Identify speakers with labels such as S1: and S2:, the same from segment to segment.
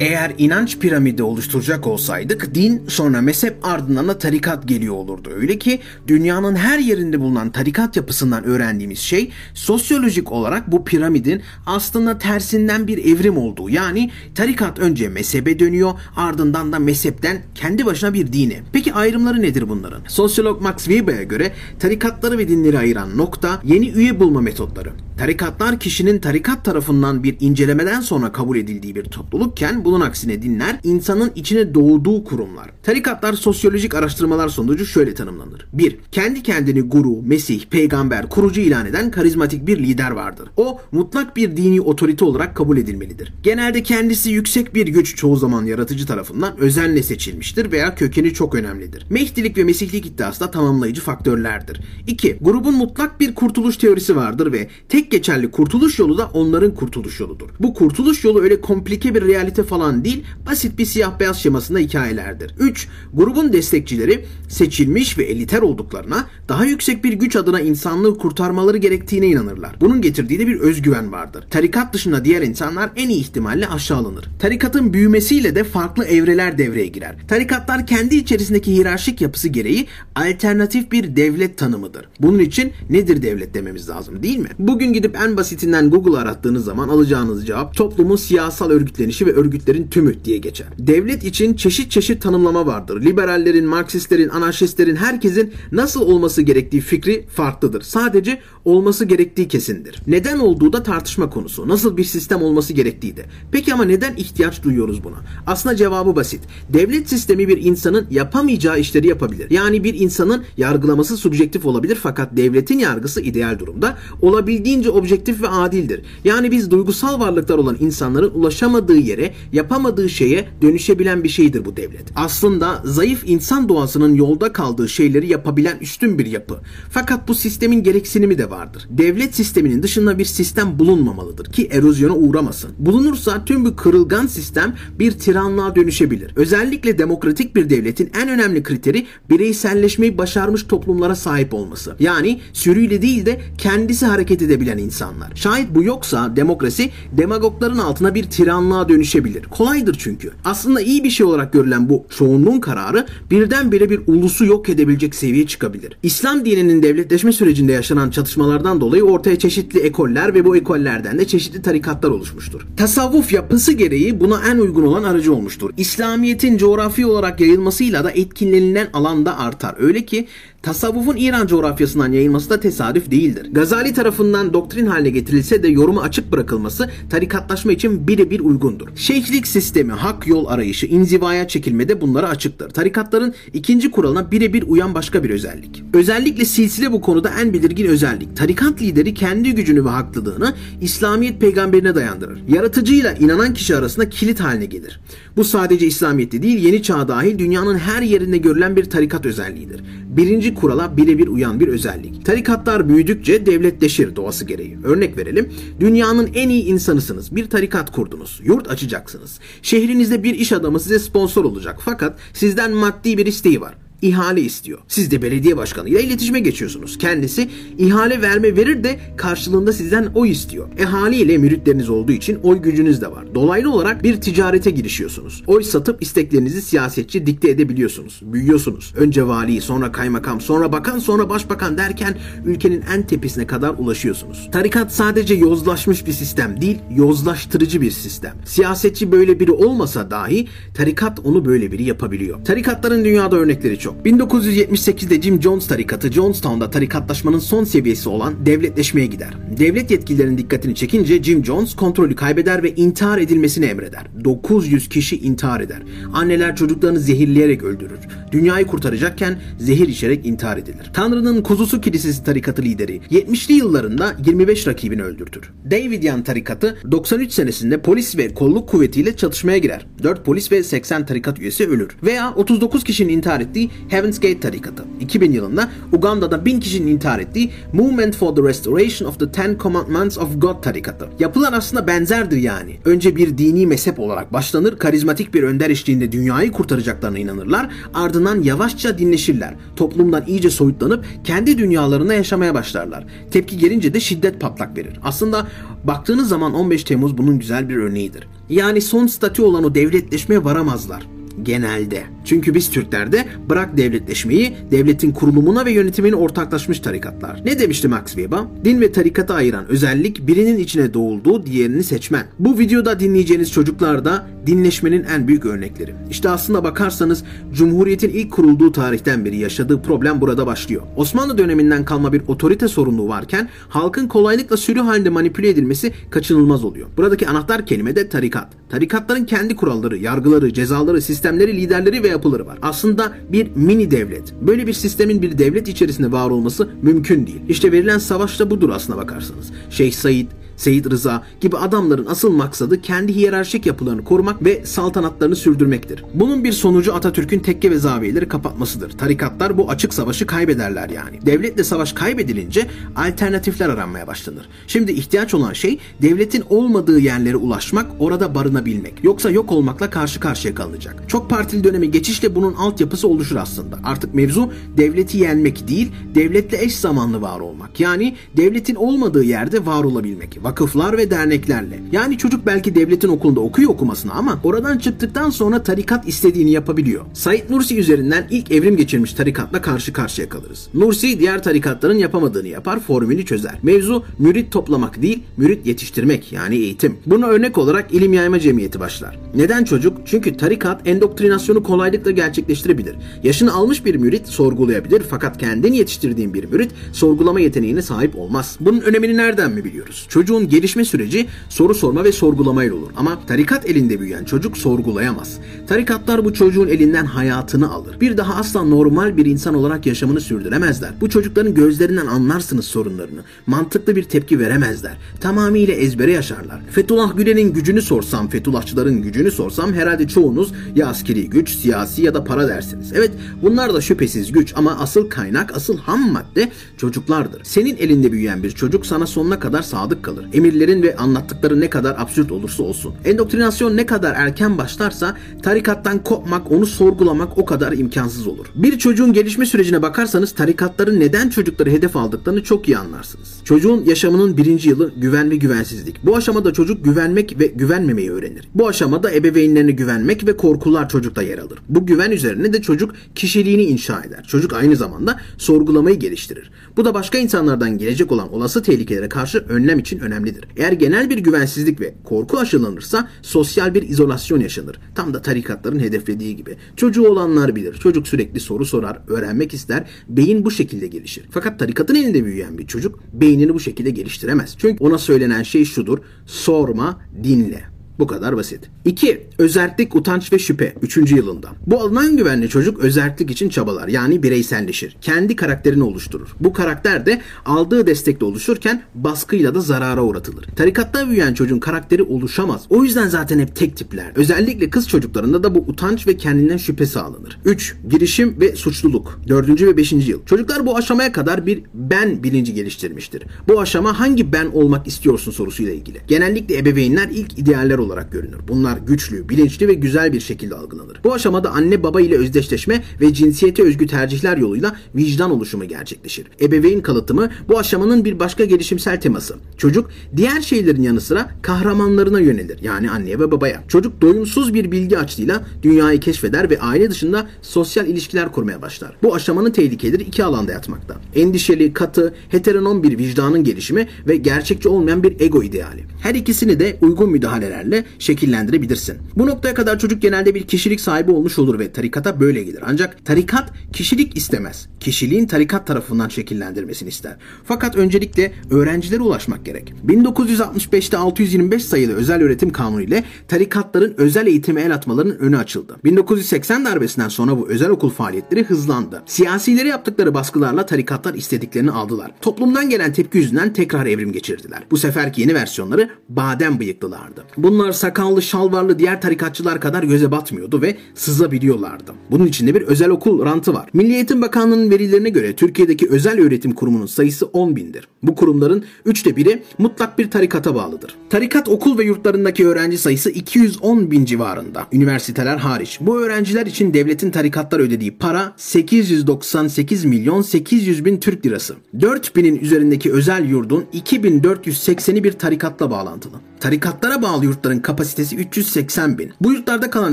S1: Eğer inanç piramidi oluşturacak olsaydık din sonra mezhep ardından da tarikat geliyor olurdu. Öyle ki dünyanın her yerinde bulunan tarikat yapısından öğrendiğimiz şey sosyolojik olarak bu piramidin aslında tersinden bir evrim olduğu. Yani tarikat önce mezhebe dönüyor ardından da mezhepten kendi başına bir dine. Peki ayrımları nedir bunların? Sosyolog Max Weber'e göre tarikatları ve dinleri ayıran nokta yeni üye bulma metotları. Tarikatlar kişinin tarikat tarafından bir incelemeden sonra kabul edildiği bir toplulukken bunun aksine dinler insanın içine doğduğu kurumlar. Tarikatlar sosyolojik araştırmalar sonucu şöyle tanımlanır. 1. Kendi kendini guru, mesih, peygamber, kurucu ilan eden karizmatik bir lider vardır. O mutlak bir dini otorite olarak kabul edilmelidir. Genelde kendisi yüksek bir güç çoğu zaman yaratıcı tarafından özenle seçilmiştir veya kökeni çok önemlidir. Mehdilik ve mesihlik iddiası da tamamlayıcı faktörlerdir. 2. Grubun mutlak bir kurtuluş teorisi vardır ve tek geçerli kurtuluş yolu da onların kurtuluş yoludur. Bu kurtuluş yolu öyle komplike bir realite falan değil, basit bir siyah beyaz şemasında hikayelerdir. 3. Grubun destekçileri seçilmiş ve eliter olduklarına, daha yüksek bir güç adına insanlığı kurtarmaları gerektiğine inanırlar. Bunun getirdiği de bir özgüven vardır. Tarikat dışında diğer insanlar en iyi ihtimalle aşağılanır. Tarikatın büyümesiyle de farklı evreler devreye girer. Tarikatlar kendi içerisindeki hiyerarşik yapısı gereği alternatif bir devlet tanımıdır. Bunun için nedir devlet dememiz lazım değil mi? Bugün gidip en basitinden Google arattığınız zaman alacağınız cevap toplumun siyasal örgütlenişi ve örgütlerin tümü diye geçer. Devlet için çeşit çeşit tanımlama vardır. Liberallerin, Marksistlerin, anarşistlerin herkesin nasıl olması gerektiği fikri farklıdır. Sadece olması gerektiği kesindir. Neden olduğu da tartışma konusu. Nasıl bir sistem olması gerektiği de. Peki ama neden ihtiyaç duyuyoruz buna? Aslında cevabı basit. Devlet sistemi bir insanın yapamayacağı işleri yapabilir. Yani bir insanın yargılaması subjektif olabilir fakat devletin yargısı ideal durumda olabildiğince objektif ve adildir. Yani biz duygusal varlıklar olan insanların ulaşamadığı yere, yapamadığı şeye dönüşebilen bir şeydir bu devlet. Aslında zayıf insan doğasının yolda kaldığı şeyleri yapabilen üstün bir yapı. Fakat bu sistemin gereksinimi de vardır. Devlet sisteminin dışında bir sistem bulunmamalıdır ki erozyona uğramasın. Bulunursa tüm bu kırılgan sistem bir tiranlığa dönüşebilir. Özellikle demokratik bir devletin en önemli kriteri bireyselleşmeyi başarmış toplumlara sahip olması. Yani sürüyle değil de kendisi hareket edebilen insanlar. Şayet bu yoksa demokrasi demagogların altına bir tiranlığa dönüşebilir. Kolaydır çünkü. Aslında iyi bir şey olarak görülen bu çoğunluğun kararı birdenbire bir ulusu yok edebilecek seviyeye çıkabilir. İslam dininin devletleşme sürecinde yaşanan çatışmalardan dolayı ortaya çeşitli ekoller ve bu ekollerden de çeşitli tarikatlar oluşmuştur. Tasavvuf yapısı gereği buna en uygun olan aracı olmuştur. İslamiyet'in coğrafi olarak yayılmasıyla da etkinlenilen alanda artar. Öyle ki Tasavvufun İran coğrafyasından yayılması da tesadüf değildir. Gazali tarafından doktrin haline getirilse de yorumu açık bırakılması tarikatlaşma için birebir uygundur. Şeyhlik sistemi, hak yol arayışı, inzivaya çekilme de bunlara açıktır. Tarikatların ikinci kuralına birebir uyan başka bir özellik. Özellikle silsile bu konuda en belirgin özellik. Tarikat lideri kendi gücünü ve haklılığını İslamiyet peygamberine dayandırır. Yaratıcıyla inanan kişi arasında kilit haline gelir. Bu sadece İslamiyet'te değil, yeni çağ dahil dünyanın her yerinde görülen bir tarikat özelliğidir. Birinci kurala birebir uyan bir özellik. Tarikatlar büyüdükçe devletleşir doğası gereği. Örnek verelim. Dünyanın en iyi insanısınız. Bir tarikat kurdunuz. Yurt açacaksınız. Şehrinizde bir iş adamı size sponsor olacak. Fakat sizden maddi bir isteği var ihale istiyor. Siz de belediye başkanıyla iletişime geçiyorsunuz. Kendisi ihale verme verir de karşılığında sizden oy istiyor. E haliyle müritleriniz olduğu için oy gücünüz de var. Dolaylı olarak bir ticarete girişiyorsunuz. Oy satıp isteklerinizi siyasetçi dikte edebiliyorsunuz. Büyüyorsunuz. Önce vali, sonra kaymakam, sonra bakan, sonra başbakan derken ülkenin en tepesine kadar ulaşıyorsunuz. Tarikat sadece yozlaşmış bir sistem değil, yozlaştırıcı bir sistem. Siyasetçi böyle biri olmasa dahi tarikat onu böyle biri yapabiliyor. Tarikatların dünyada örnekleri çok çok. 1978'de Jim Jones tarikatı Jonestown'da tarikatlaşmanın son seviyesi olan devletleşmeye gider. Devlet yetkililerinin dikkatini çekince Jim Jones kontrolü kaybeder ve intihar edilmesini emreder. 900 kişi intihar eder. Anneler çocuklarını zehirleyerek öldürür. Dünyayı kurtaracakken zehir içerek intihar edilir. Tanrı'nın kuzusu kilisesi tarikatı lideri 70'li yıllarında 25 rakibini öldürtür. Davidian tarikatı 93 senesinde polis ve kolluk kuvvetiyle çatışmaya girer. 4 polis ve 80 tarikat üyesi ölür. Veya 39 kişinin intihar ettiği Heaven's Gate tarikatı. 2000 yılında Uganda'da bin kişinin intihar ettiği Movement for the Restoration of the Ten Commandments of God tarikatı. Yapılar aslında benzerdir yani. Önce bir dini mezhep olarak başlanır, karizmatik bir önder eşliğinde dünyayı kurtaracaklarına inanırlar, ardından yavaşça dinleşirler. Toplumdan iyice soyutlanıp kendi dünyalarında yaşamaya başlarlar. Tepki gelince de şiddet patlak verir. Aslında baktığınız zaman 15 Temmuz bunun güzel bir örneğidir. Yani son statü olan o devletleşmeye varamazlar genelde. Çünkü biz Türklerde bırak devletleşmeyi, devletin kurulumuna ve yönetimine ortaklaşmış tarikatlar. Ne demişti Max Weber? Din ve tarikatı ayıran özellik birinin içine doğulduğu diğerini seçmen. Bu videoda dinleyeceğiniz çocuklar da dinleşmenin en büyük örnekleri. İşte aslında bakarsanız Cumhuriyet'in ilk kurulduğu tarihten beri yaşadığı problem burada başlıyor. Osmanlı döneminden kalma bir otorite sorunluğu varken halkın kolaylıkla sürü halinde manipüle edilmesi kaçınılmaz oluyor. Buradaki anahtar kelime de tarikat. Tarikatların kendi kuralları, yargıları, cezaları, sistemleri, liderleri ve yapıları var. Aslında bir mini devlet. Böyle bir sistemin bir devlet içerisinde var olması mümkün değil. İşte verilen savaş da budur aslına bakarsanız. Şeyh Said, Seyit Rıza gibi adamların asıl maksadı kendi hiyerarşik yapılarını korumak ve saltanatlarını sürdürmektir. Bunun bir sonucu Atatürk'ün tekke ve zaviyeleri kapatmasıdır. Tarikatlar bu açık savaşı kaybederler yani. Devletle savaş kaybedilince alternatifler aranmaya başlanır. Şimdi ihtiyaç olan şey devletin olmadığı yerlere ulaşmak, orada barınabilmek. Yoksa yok olmakla karşı karşıya kalınacak. Çok partili dönemi geçişle bunun altyapısı oluşur aslında. Artık mevzu devleti yenmek değil, devletle eş zamanlı var olmak. Yani devletin olmadığı yerde var olabilmek vakıflar ve derneklerle. Yani çocuk belki devletin okulunda okuyor okumasını ama oradan çıktıktan sonra tarikat istediğini yapabiliyor. Said Nursi üzerinden ilk evrim geçirmiş tarikatla karşı karşıya kalırız. Nursi diğer tarikatların yapamadığını yapar, formülü çözer. Mevzu mürit toplamak değil, mürit yetiştirmek yani eğitim. Buna örnek olarak ilim yayma cemiyeti başlar. Neden çocuk? Çünkü tarikat endoktrinasyonu kolaylıkla gerçekleştirebilir. Yaşını almış bir mürit sorgulayabilir fakat kendini yetiştirdiğin bir mürit sorgulama yeteneğine sahip olmaz. Bunun önemini nereden mi biliyoruz? Çocuğun çocuğun gelişme süreci soru sorma ve sorgulamayla olur. Ama tarikat elinde büyüyen çocuk sorgulayamaz. Tarikatlar bu çocuğun elinden hayatını alır. Bir daha asla normal bir insan olarak yaşamını sürdüremezler. Bu çocukların gözlerinden anlarsınız sorunlarını. Mantıklı bir tepki veremezler. Tamamıyla ezbere yaşarlar. Fethullah Gülen'in gücünü sorsam, Fethullahçıların gücünü sorsam herhalde çoğunuz ya askeri güç, siyasi ya da para dersiniz. Evet bunlar da şüphesiz güç ama asıl kaynak, asıl ham madde çocuklardır. Senin elinde büyüyen bir çocuk sana sonuna kadar sadık kalır emirlerin ve anlattıkları ne kadar absürt olursa olsun. Endoktrinasyon ne kadar erken başlarsa tarikattan kopmak, onu sorgulamak o kadar imkansız olur. Bir çocuğun gelişme sürecine bakarsanız tarikatların neden çocukları hedef aldıklarını çok iyi anlarsınız. Çocuğun yaşamının birinci yılı güven ve güvensizlik. Bu aşamada çocuk güvenmek ve güvenmemeyi öğrenir. Bu aşamada ebeveynlerine güvenmek ve korkular çocukta yer alır. Bu güven üzerine de çocuk kişiliğini inşa eder. Çocuk aynı zamanda sorgulamayı geliştirir. Bu da başka insanlardan gelecek olan olası tehlikelere karşı önlem için önemli önemlidir. Eğer genel bir güvensizlik ve korku aşılanırsa sosyal bir izolasyon yaşanır. Tam da tarikatların hedeflediği gibi. Çocuğu olanlar bilir. Çocuk sürekli soru sorar, öğrenmek ister. Beyin bu şekilde gelişir. Fakat tarikatın elinde büyüyen bir çocuk beynini bu şekilde geliştiremez. Çünkü ona söylenen şey şudur. Sorma, dinle. Bu kadar basit. 2. Özerklik, utanç ve şüphe. 3. yılında. Bu alınan güvenli çocuk özerklik için çabalar. Yani bireyselleşir. Kendi karakterini oluşturur. Bu karakter de aldığı destekle oluşurken baskıyla da zarara uğratılır. Tarikatta büyüyen çocuğun karakteri oluşamaz. O yüzden zaten hep tek tipler. Özellikle kız çocuklarında da bu utanç ve kendinden şüphe sağlanır. 3. Girişim ve suçluluk. 4. ve 5. yıl. Çocuklar bu aşamaya kadar bir ben bilinci geliştirmiştir. Bu aşama hangi ben olmak istiyorsun sorusuyla ilgili. Genellikle ebeveynler ilk idealler olarak olarak görünür. Bunlar güçlü, bilinçli ve güzel bir şekilde algılanır. Bu aşamada anne baba ile özdeşleşme ve cinsiyete özgü tercihler yoluyla vicdan oluşumu gerçekleşir. Ebeveyn kalıtımı bu aşamanın bir başka gelişimsel teması. Çocuk diğer şeylerin yanı sıra kahramanlarına yönelir. Yani anneye ve babaya. Çocuk doyumsuz bir bilgi açlığıyla dünyayı keşfeder ve aile dışında sosyal ilişkiler kurmaya başlar. Bu aşamanın tehlikeleri iki alanda yatmakta. Endişeli, katı, heteronom bir vicdanın gelişimi ve gerçekçi olmayan bir ego ideali. Her ikisini de uygun müdahalelerle şekillendirebilirsin. Bu noktaya kadar çocuk genelde bir kişilik sahibi olmuş olur ve tarikata böyle gelir. Ancak tarikat kişilik istemez. Kişiliğin tarikat tarafından şekillendirmesini ister. Fakat öncelikle öğrencilere ulaşmak gerek. 1965'te 625 sayılı özel öğretim kanunu ile tarikatların özel eğitime el atmalarının önü açıldı. 1980 darbesinden sonra bu özel okul faaliyetleri hızlandı. Siyasileri yaptıkları baskılarla tarikatlar istediklerini aldılar. Toplumdan gelen tepki yüzünden tekrar evrim geçirdiler. Bu seferki yeni versiyonları badem bıyıklılardı. Bunlar tarikatçılar sakallı şalvarlı diğer tarikatçılar kadar göze batmıyordu ve sızabiliyorlardı. Bunun içinde bir özel okul rantı var. Milli Eğitim Bakanlığı'nın verilerine göre Türkiye'deki özel öğretim kurumunun sayısı 10 bindir. Bu kurumların üçte biri mutlak bir tarikata bağlıdır. Tarikat okul ve yurtlarındaki öğrenci sayısı 210 bin civarında. Üniversiteler hariç. Bu öğrenciler için devletin tarikatlar ödediği para 898 milyon 800 bin Türk lirası. 4 binin üzerindeki özel yurdun 2480'i bir tarikatla bağlantılı. Tarikatlara bağlı yurtların kapasitesi 380 bin. Bu yurtlarda kalan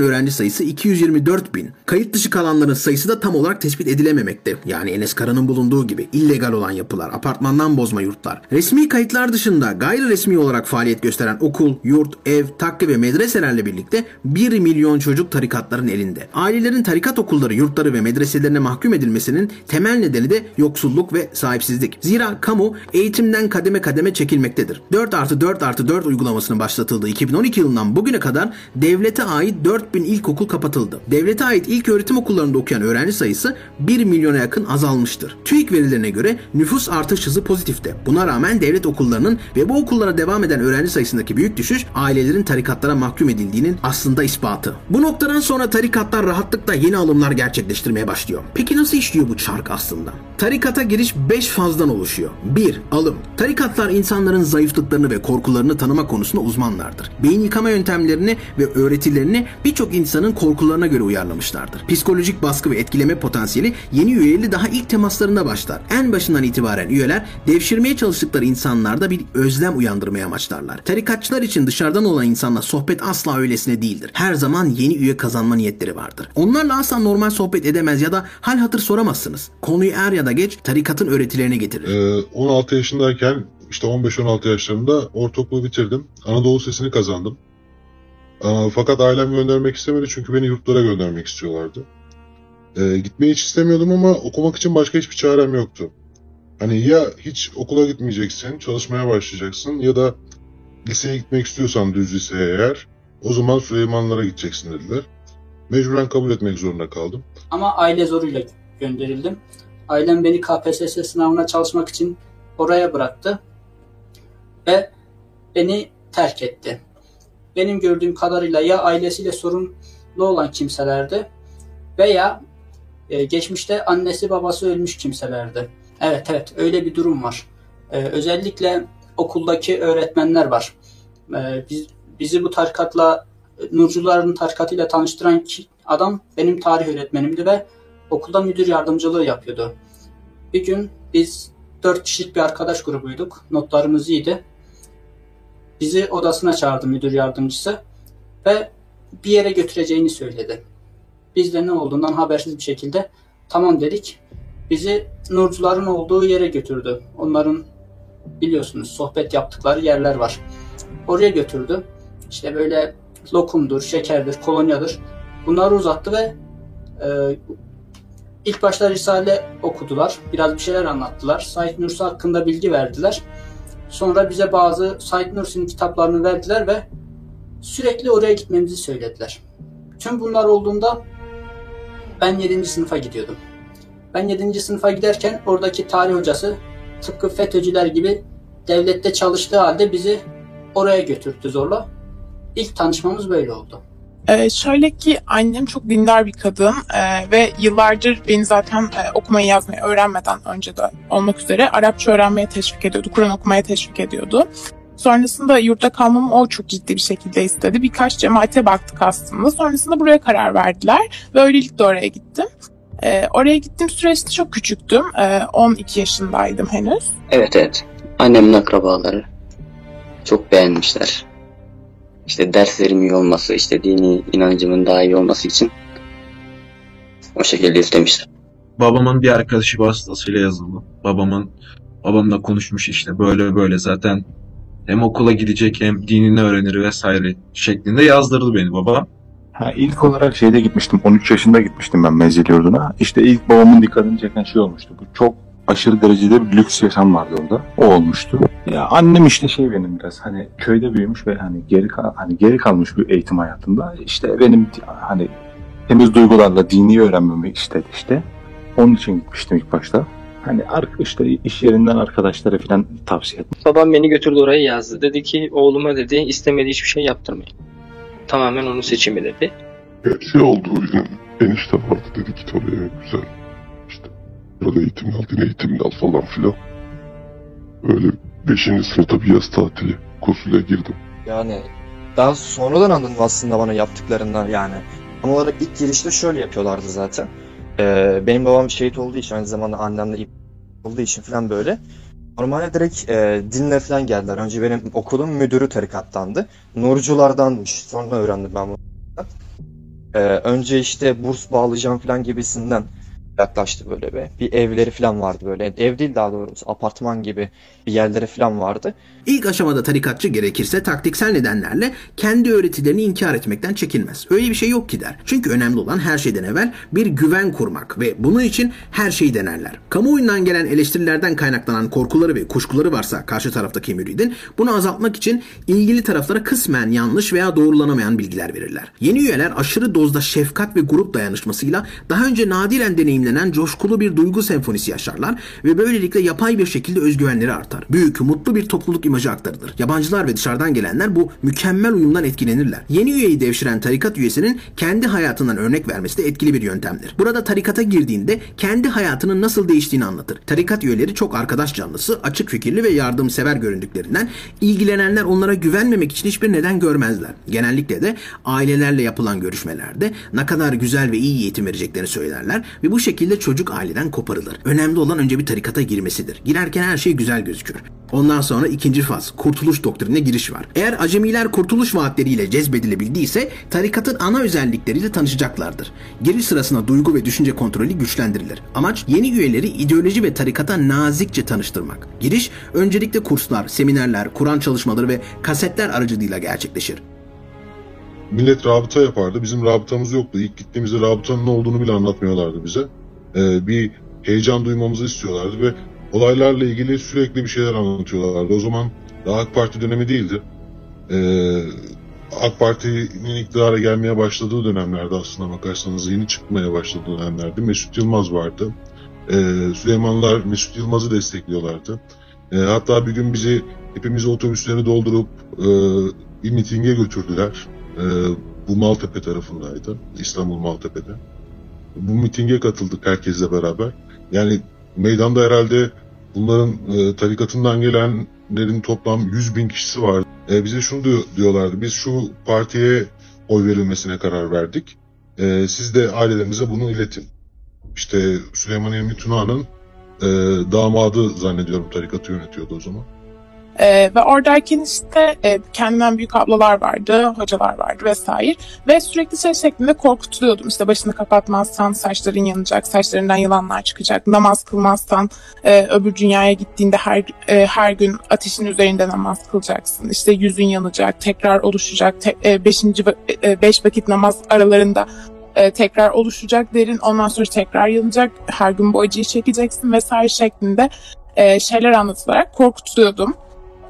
S1: öğrenci sayısı 224 bin. Kayıt dışı kalanların sayısı da tam olarak tespit edilememekte. Yani Enes Kara'nın bulunduğu gibi illegal olan yapılar, apartmandan bozma yurtlar. Resmi kayıtlar dışında gayri resmi olarak faaliyet gösteren okul, yurt, ev, takke ve medreselerle birlikte 1 milyon çocuk tarikatların elinde. Ailelerin tarikat okulları, yurtları ve medreselerine mahkum edilmesinin temel nedeni de yoksulluk ve sahipsizlik. Zira kamu eğitimden kademe kademe çekilmektedir. 4 artı 4 artı 4 uygulamasının başlatıldığı 2012 yılından bugüne kadar devlete ait 4000 ilkokul kapatıldı. Devlete ait ilk öğretim okullarında okuyan öğrenci sayısı 1 milyona yakın azalmıştır. TÜİK verilerine göre nüfus artış hızı pozitifte. Buna rağmen devlet okullarının ve bu okullara devam eden öğrenci sayısındaki büyük düşüş ailelerin tarikatlara mahkum edildiğinin aslında ispatı. Bu noktadan sonra tarikatlar rahatlıkla yeni alımlar gerçekleştirmeye başlıyor. Peki nasıl işliyor bu çark aslında? Tarikata giriş 5 fazdan oluşuyor. 1. Alım. Tarikatlar insanların zayıflıklarını ve korkularını tanıma konusunda uzmanlardır. Beyin yıkama yöntemlerini ve öğretilerini birçok insanın korkularına göre uyarlamışlardır. Psikolojik baskı ve etkileme potansiyeli yeni üyeli daha ilk temaslarında başlar. En başından itibaren üyeler devşirmeye çalıştıkları insanlarda bir özlem uyandırmaya amaçlarlar. Tarikatçılar için dışarıdan olan insanla sohbet asla öylesine değildir. Her zaman yeni üye kazanma niyetleri vardır. Onlarla asla normal sohbet edemez ya da hal hatır soramazsınız. Konuyu er ya da geç tarikatın öğretilerine getirir.
S2: Ee, 16 yaşındayken işte 15-16 yaşlarında ortaokulu bitirdim. Anadolu Sesi'ni kazandım. Fakat ailem göndermek istemedi çünkü beni yurtlara göndermek istiyorlardı. Ee, gitmeyi hiç istemiyordum ama okumak için başka hiçbir çarem yoktu. Hani ya hiç okula gitmeyeceksin, çalışmaya başlayacaksın ya da liseye gitmek istiyorsan düz liseye eğer o zaman Süleymanlara gideceksin dediler. Mecburen kabul etmek zorunda kaldım.
S3: Ama aile zoruyla gönderildim. Ailem beni KPSS sınavına çalışmak için oraya bıraktı ve beni terk etti. Benim gördüğüm kadarıyla ya ailesiyle sorunlu olan kimselerdi veya e, geçmişte annesi babası ölmüş kimselerdi. Evet evet öyle bir durum var. E, özellikle okuldaki öğretmenler var. E, biz, bizi bu tarikatla Nurcuların tarikatıyla tanıştıran adam benim tarih öğretmenimdi ve okulda müdür yardımcılığı yapıyordu. Bir gün biz dört kişilik bir arkadaş grubuyduk. Notlarımız iyiydi. Bizi odasına çağırdı müdür yardımcısı ve bir yere götüreceğini söyledi. Biz de ne olduğundan habersiz bir şekilde tamam dedik. Bizi Nurcuların olduğu yere götürdü. Onların biliyorsunuz sohbet yaptıkları yerler var. Oraya götürdü. İşte böyle lokumdur, şekerdir, kolonyadır. Bunları uzattı ve e, ilk başta Risale okudular. Biraz bir şeyler anlattılar. Said Nursi hakkında bilgi verdiler. Sonra bize bazı Said Nursi'nin kitaplarını verdiler ve sürekli oraya gitmemizi söylediler. Tüm bunlar olduğunda ben 7. sınıfa gidiyordum. Ben 7. sınıfa giderken oradaki tarih hocası tıpkı FETÖ'cüler gibi devlette çalıştığı halde bizi oraya götürdü zorla. İlk tanışmamız böyle oldu.
S4: Ee, şöyle ki annem çok dindar bir kadın ee, ve yıllardır beni zaten e, okumayı yazmayı öğrenmeden önce de olmak üzere Arapça öğrenmeye teşvik ediyordu, Kur'an okumaya teşvik ediyordu. Sonrasında yurtta kalmamı o çok ciddi bir şekilde istedi. Birkaç cemaate baktık aslında. Sonrasında buraya karar verdiler ve öylelikle oraya gittim. Ee, oraya gittiğim süreçte çok küçüktüm. Ee, 12 yaşındaydım henüz.
S5: Evet evet. Annemin akrabaları çok beğenmişler. İşte derslerim iyi olması, işte dini inancımın daha iyi olması için o şekilde istemişler.
S6: Babamın bir arkadaşı vasıtasıyla yazıldı. Babamın babamla konuşmuş işte böyle böyle zaten hem okula gidecek hem dinini öğrenir vesaire şeklinde yazdırdı beni baba.
S7: Ha, ilk olarak şeyde gitmiştim. 13 yaşında gitmiştim ben menzil yurduna. İşte ilk babamın dikkatini çeken şey olmuştu. Bu çok aşırı derecede bir lüks yaşam vardı orada. O olmuştu. Ya annem işte şey benim biraz hani köyde büyümüş ve hani geri hani geri kalmış bir eğitim hayatında. İşte benim hani temiz duygularla dini öğrenmemi istedi işte. Onun için gitmiştim ilk başta. Hani işte iş yerinden arkadaşlara falan tavsiye ettim.
S8: Babam beni götürdü oraya yazdı. Dedi ki oğluma dedi istemediği hiçbir şey yaptırmayın. tamamen onun seçimi dedi.
S9: Şey oldu bizim enişte vardı dedi git oraya güzel. İşte burada eğitim al, din eğitimini al falan filan. Öyle 5. sınıfta bir yaz tatili kursuyla girdim.
S10: Yani daha sonradan anladım aslında bana yaptıklarından yani. Tam olarak ilk girişte şöyle yapıyorlardı zaten. Ee, benim babam şehit olduğu için aynı zamanda annem de olduğu için falan böyle. Normalde direkt e, dinle falan geldiler. Önce benim okulun müdürü tarikattandı. Nurculardanmış. Sonra öğrendim ben bunu. Ee, önce işte burs bağlayacağım falan gibisinden yaklaştı böyle be. Bir evleri falan vardı böyle. Ev değil daha doğrusu apartman gibi bir yerleri falan vardı.
S1: İlk aşamada tarikatçı gerekirse taktiksel nedenlerle kendi öğretilerini inkar etmekten çekinmez. Öyle bir şey yok ki der. Çünkü önemli olan her şeyden evvel bir güven kurmak ve bunun için her şeyi denerler. Kamuoyundan gelen eleştirilerden kaynaklanan korkuları ve kuşkuları varsa karşı taraftaki müridin bunu azaltmak için ilgili taraflara kısmen yanlış veya doğrulanamayan bilgiler verirler. Yeni üyeler aşırı dozda şefkat ve grup dayanışmasıyla daha önce nadiren deneyimlenen coşkulu bir duygu senfonisi yaşarlar ve böylelikle yapay bir şekilde özgüvenleri artar. Büyük, mutlu bir topluluk imajı aktarılır. Yabancılar ve dışarıdan gelenler bu mükemmel uyumdan etkilenirler. Yeni üyeyi devşiren tarikat üyesinin kendi hayatından örnek vermesi de etkili bir yöntemdir. Burada tarikata girdiğinde kendi hayatının nasıl değiştiğini anlatır. Tarikat üyeleri çok arkadaş canlısı, açık fikirli ve yardımsever göründüklerinden ilgilenenler onlara güvenmemek için hiçbir neden görmezler. Genellikle de ailelerle yapılan görüşmelerde ne kadar güzel ve iyi eğitim vereceklerini söylerler ve bu şekilde çocuk aileden koparılır. Önemli olan önce bir tarikata girmesidir. Girerken her şey güzel gözükür. Ondan sonra ikinci faz, kurtuluş doktrinine giriş var. Eğer acemiler kurtuluş vaatleriyle cezbedilebildiyse tarikatın ana özellikleriyle tanışacaklardır. Giriş sırasında duygu ve düşünce kontrolü güçlendirilir. Amaç yeni üyeleri ideoloji ve tarikata nazikçe tanıştırmak. Giriş öncelikle kurslar, seminerler, Kur'an çalışmaları ve kasetler aracılığıyla gerçekleşir.
S2: Millet rabıta yapardı. Bizim rabıtamız yoktu. İlk gittiğimizde rabıtanın ne olduğunu bile anlatmıyorlardı bize. Ee, bir heyecan duymamızı istiyorlardı ve olaylarla ilgili sürekli bir şeyler anlatıyorlardı. O zaman daha AK Parti dönemi değildi. Ee, AK Parti'nin iktidara gelmeye başladığı dönemlerde aslında bakarsanız yeni çıkmaya başladığı dönemlerde Mesut Yılmaz vardı. Ee, Süleymanlar Mesut Yılmaz'ı destekliyorlardı. Ee, hatta bir gün bizi hepimizi otobüsleri doldurup e, bir mitinge götürdüler. Ee, bu Maltepe tarafındaydı. İstanbul Maltepe'de. Bu mitinge katıldık herkesle beraber. Yani meydanda herhalde bunların e, tarikatından gelenlerin toplam 100 bin kişisi var. E, bize şunu diyor, diyorlardı. Biz şu partiye oy verilmesine karar verdik. E, siz de ailelerinize bunu iletin. İşte Süleyman Hilmi Tuna'nın e, damadı zannediyorum tarikatı yönetiyordu o zaman.
S4: Ee, ve oradayken işte e, kendinden büyük ablalar vardı, hocalar vardı vesaire. Ve sürekli şey şeklinde korkutuluyordum. İşte başını kapatmazsan saçların yanacak, saçlarından yılanlar çıkacak. Namaz kılmazsan e, öbür dünyaya gittiğinde her e, her gün ateşin üzerinde namaz kılacaksın. İşte yüzün yanacak, tekrar oluşacak. Te, e, beşinci, e, beş vakit namaz aralarında e, tekrar oluşacak derin. Ondan sonra tekrar yanacak. Her gün bu acıyı çekeceksin vesaire şeklinde e, şeyler anlatılarak korkutuluyordum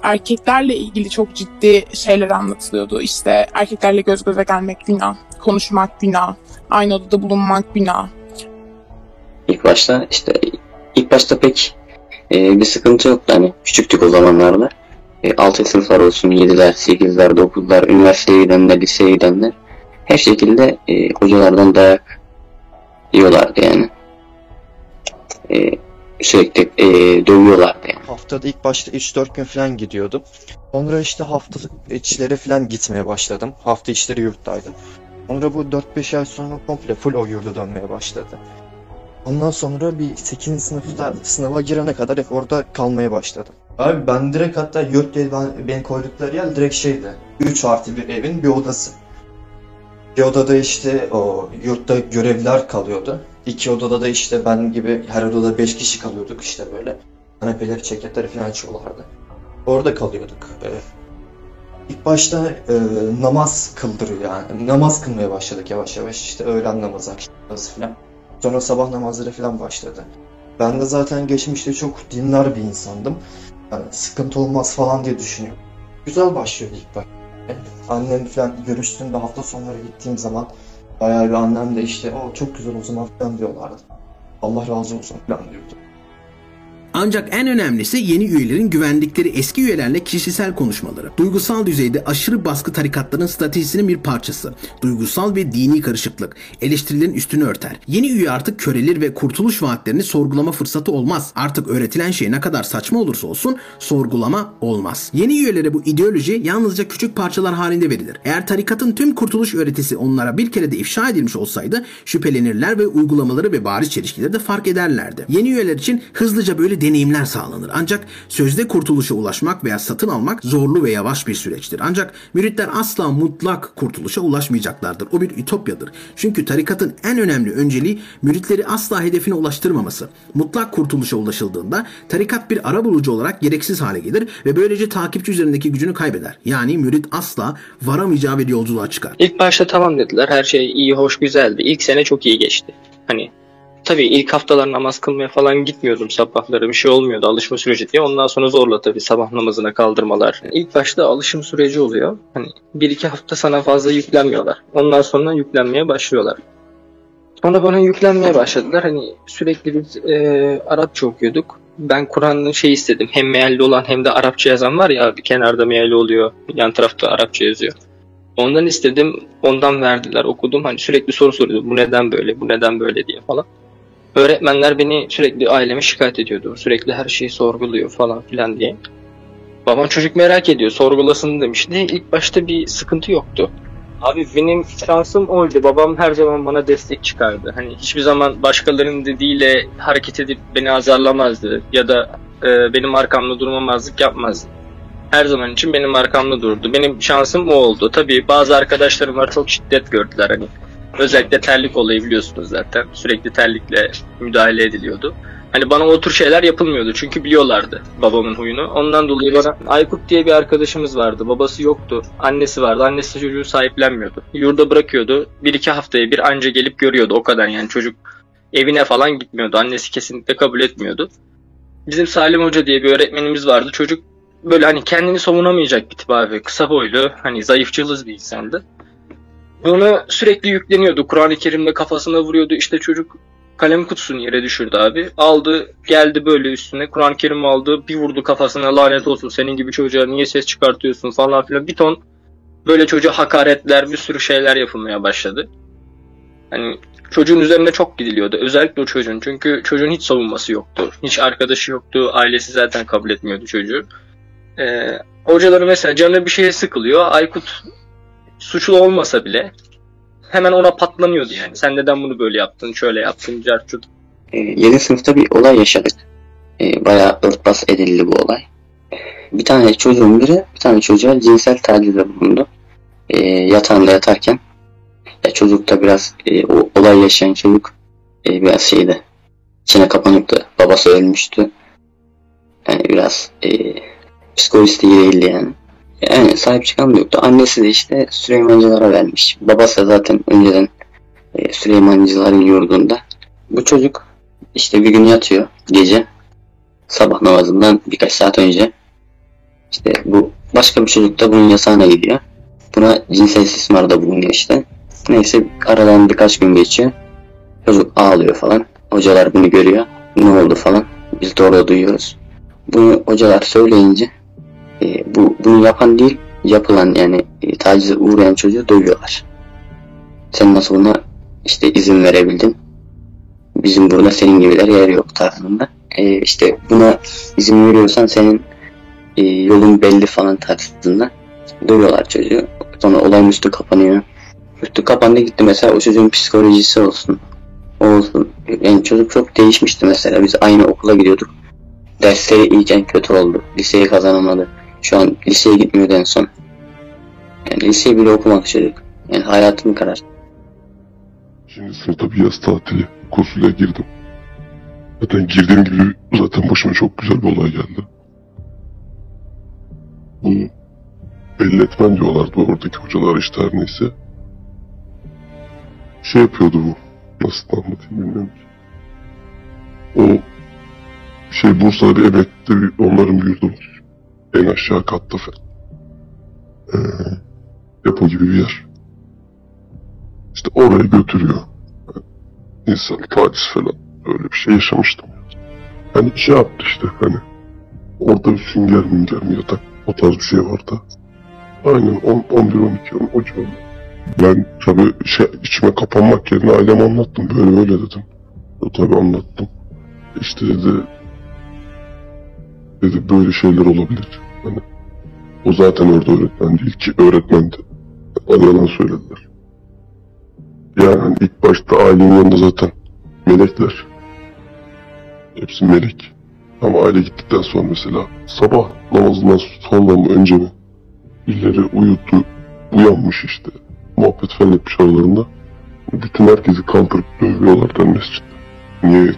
S4: erkeklerle ilgili çok ciddi şeyler anlatılıyordu. İşte erkeklerle göz göze gelmek günah, konuşmak günah, aynı odada bulunmak günah.
S5: İlk başta işte ilk başta pek e, bir sıkıntı yoktu hani küçüktük o zamanlarda. E, 6 sınıflar olsun 7'ler, 8'ler, 9'lar, üniversiteye gidenler, liseye gidenler her şekilde e, hocalardan dayak yiyorlardı yani. E, sürekli e, dövüyorlardı yani.
S10: Haftada ilk başta 3-4 gün falan gidiyordum. Sonra işte hafta içleri falan gitmeye başladım. Hafta içleri yurttaydım. Sonra bu 4-5 ay sonra komple full o yurda dönmeye başladı. Ondan sonra bir 8. sınıfta sınava girene kadar hep orada kalmaya başladım. Abi ben direkt hatta yurt diye ben, beni koydukları yer direkt şeydi. 3 artı bir evin bir odası. Bir odada işte o yurtta görevliler kalıyordu. İki odada da işte ben gibi her odada 5 kişi kalıyorduk işte böyle. Kanepeleri, çeketleri falan açıyorlardı. Orada kalıyorduk. Ee, ilk başta e, namaz kıldırıyor yani. Namaz kılmaya başladık yavaş yavaş. İşte öğlen namazı, akşam namazı falan. Sonra sabah namazları falan başladı. Ben de zaten geçmişte çok dinler bir insandım. Yani sıkıntı olmaz falan diye düşünüyorum. Güzel başlıyordu ilk başta. Annem falan görüştüğümde hafta sonları gittiğim zaman bayağı bir annem de işte o çok güzel o zaman falan diyorlardı. Allah razı olsun falan diyordu.
S1: Ancak en önemlisi yeni üyelerin güvendikleri eski üyelerle kişisel konuşmaları. Duygusal düzeyde aşırı baskı tarikatların stratejisinin bir parçası. Duygusal ve dini karışıklık eleştirilerin üstünü örter. Yeni üye artık körelir ve kurtuluş vaatlerini sorgulama fırsatı olmaz. Artık öğretilen şey ne kadar saçma olursa olsun sorgulama olmaz. Yeni üyelere bu ideoloji yalnızca küçük parçalar halinde verilir. Eğer tarikatın tüm kurtuluş öğretisi onlara bir kere de ifşa edilmiş olsaydı şüphelenirler ve uygulamaları ve bariz çelişkileri de fark ederlerdi. Yeni üyeler için hızlıca böyle deneyimler sağlanır. Ancak sözde kurtuluşa ulaşmak veya satın almak zorlu ve yavaş bir süreçtir. Ancak müritler asla mutlak kurtuluşa ulaşmayacaklardır. O bir ütopyadır. Çünkü tarikatın en önemli önceliği müritleri asla hedefine ulaştırmaması. Mutlak kurtuluşa ulaşıldığında tarikat bir ara bulucu olarak gereksiz hale gelir ve böylece takipçi üzerindeki gücünü kaybeder. Yani mürit asla varamayacağı bir yolculuğa çıkar.
S8: İlk başta tamam dediler. Her şey iyi, hoş, güzeldi. İlk sene çok iyi geçti. Hani tabii ilk haftalar namaz kılmaya falan gitmiyordum sabahları. Bir şey olmuyordu alışma süreci diye. Ondan sonra zorla tabii sabah namazına kaldırmalar. İlk başta alışım süreci oluyor. Hani bir iki hafta sana fazla yüklenmiyorlar. Ondan sonra yüklenmeye başlıyorlar. Sonra bana yüklenmeye başladılar. Hani sürekli biz e, Arapça okuyorduk. Ben Kur'an'ın şey istedim. Hem mealli olan hem de Arapça yazan var ya bir kenarda mealli oluyor. Yan tarafta Arapça yazıyor. Ondan istedim. Ondan verdiler. Okudum. Hani sürekli soru soruyordu. Bu neden böyle? Bu neden böyle diye falan. Öğretmenler beni sürekli aileme şikayet ediyordu. Sürekli her şeyi sorguluyor falan filan diye. Babam çocuk merak ediyor. Sorgulasın demişti. İlk başta bir sıkıntı yoktu. Abi benim şansım oydu. Babam her zaman bana destek çıkardı. Hani hiçbir zaman başkalarının dediğiyle hareket edip beni azarlamazdı. Ya da e, benim arkamda durmamazlık yapmazdı. Her zaman için benim arkamda durdu. Benim şansım o oldu. Tabii bazı arkadaşlarım var çok şiddet gördüler hani. Özellikle terlik olayı biliyorsunuz zaten. Sürekli terlikle müdahale ediliyordu. Hani bana o tür şeyler yapılmıyordu çünkü biliyorlardı babamın huyunu. Ondan dolayı bana Aykut diye bir arkadaşımız vardı. Babası yoktu. Annesi vardı. Annesi çocuğu sahiplenmiyordu. Yurda bırakıyordu. Bir iki haftaya bir anca gelip görüyordu. O kadar yani çocuk evine falan gitmiyordu. Annesi kesinlikle kabul etmiyordu. Bizim Salim Hoca diye bir öğretmenimiz vardı. Çocuk böyle hani kendini savunamayacak bir tip abi. Kısa boylu, hani zayıf cılız bir insandı. Bunu sürekli yükleniyordu. Kur'an-ı Kerim'le kafasına vuruyordu. İşte çocuk kalem kutusunu yere düşürdü abi. Aldı geldi böyle üstüne. Kur'an-ı Kerim aldı. Bir vurdu kafasına lanet olsun. Senin gibi çocuğa niye ses çıkartıyorsun falan filan. Bir ton böyle çocuğa hakaretler bir sürü şeyler yapılmaya başladı. Hani çocuğun üzerine çok gidiliyordu. Özellikle o çocuğun. Çünkü çocuğun hiç savunması yoktu. Hiç arkadaşı yoktu. Ailesi zaten kabul etmiyordu çocuğu. Ee, hocaları mesela canı bir şeye sıkılıyor. Aykut suçlu olmasa bile hemen ona patlanıyordu yani. Sen neden bunu böyle yaptın, şöyle yaptın, carçut.
S5: E, 7 sınıfta bir olay yaşadık. E, bayağı örtbas edildi bu olay. Bir tane çocuğun biri bir tane çocuğa cinsel tacizde bulundu. E, yatağında yatarken ya çocuk da biraz e, o olay yaşayan çocuk e, biraz şeydi. içine kapanıktı. Babası ölmüştü. Yani biraz e, psikolojisi değildi yani. Yani sahip çıkan da yoktu. Annesi de işte Süleymancılara vermiş. Babası da zaten önceden e, Süleymancıların yurdunda. Bu çocuk işte bir gün yatıyor gece. Sabah namazından birkaç saat önce. İşte bu başka bir çocuk da bunun yasağına gidiyor. Buna cinsel istismarda bulunuyor işte. Neyse aradan birkaç gün geçiyor. Çocuk ağlıyor falan. Hocalar bunu görüyor. Ne oldu falan. Biz de orada duyuyoruz. Bunu hocalar söyleyince e, bu bunu yapan değil yapılan yani e, tacize uğrayan çocuğu dövüyorlar. Sen nasıl buna işte izin verebildin? Bizim burada senin gibiler yer yok tarzında. E, işte buna izin veriyorsan senin e, yolun belli falan tarzında dövüyorlar çocuğu. Sonra olay üstü kapanıyor. Üstü kapandı gitti mesela o çocuğun psikolojisi olsun. Olsun. Yani çocuk çok değişmişti mesela. Biz aynı okula gidiyorduk. Dersleri iyiken kötü oldu. Liseyi kazanamadı. Şu an liseye gitmiyordu en son. Yani liseyi bile okumadı çocuk. Yani hayatım karar.
S9: Şimdi sınıfta bir yaz tatili kursuyla girdim. Zaten girdiğim gibi zaten başıma çok güzel bir olay geldi. Bu belli etmen diyorlardı oradaki hocalar işte her neyse. Şey yapıyordu bu. Nasıl anlatayım bilmiyorum ki. O şey Bursa'da bir emekli onların bir yurdu var. En aşağı katta. Ee, depo gibi bir yer. İşte oraya götürüyor. Yani insan taciz falan öyle bir şey yaşamıştım. Hani şey yaptı işte hani. Orada bir sünger minger mi yatak o tarz bir şey vardı. Aynen 10, 11 12 o civarında. Ben tabii şey, içime kapanmak yerine aileme anlattım. Böyle böyle dedim. O tabii anlattım. İşte dedi dedi böyle şeyler olabilir. Hani o zaten orada öğretmen değil ki öğretmendi. Bana yalan söylediler. Yani ilk başta ailenin yanında zaten melekler. Hepsi melek. Ama aile gittikten sonra mesela sabah namazından sonra mı önce mi birileri uyuttu, uyanmış işte. Muhabbet falan etmiş aralarında. Bütün herkesi kaldırıp dövüyorlardı mescitte. Niye,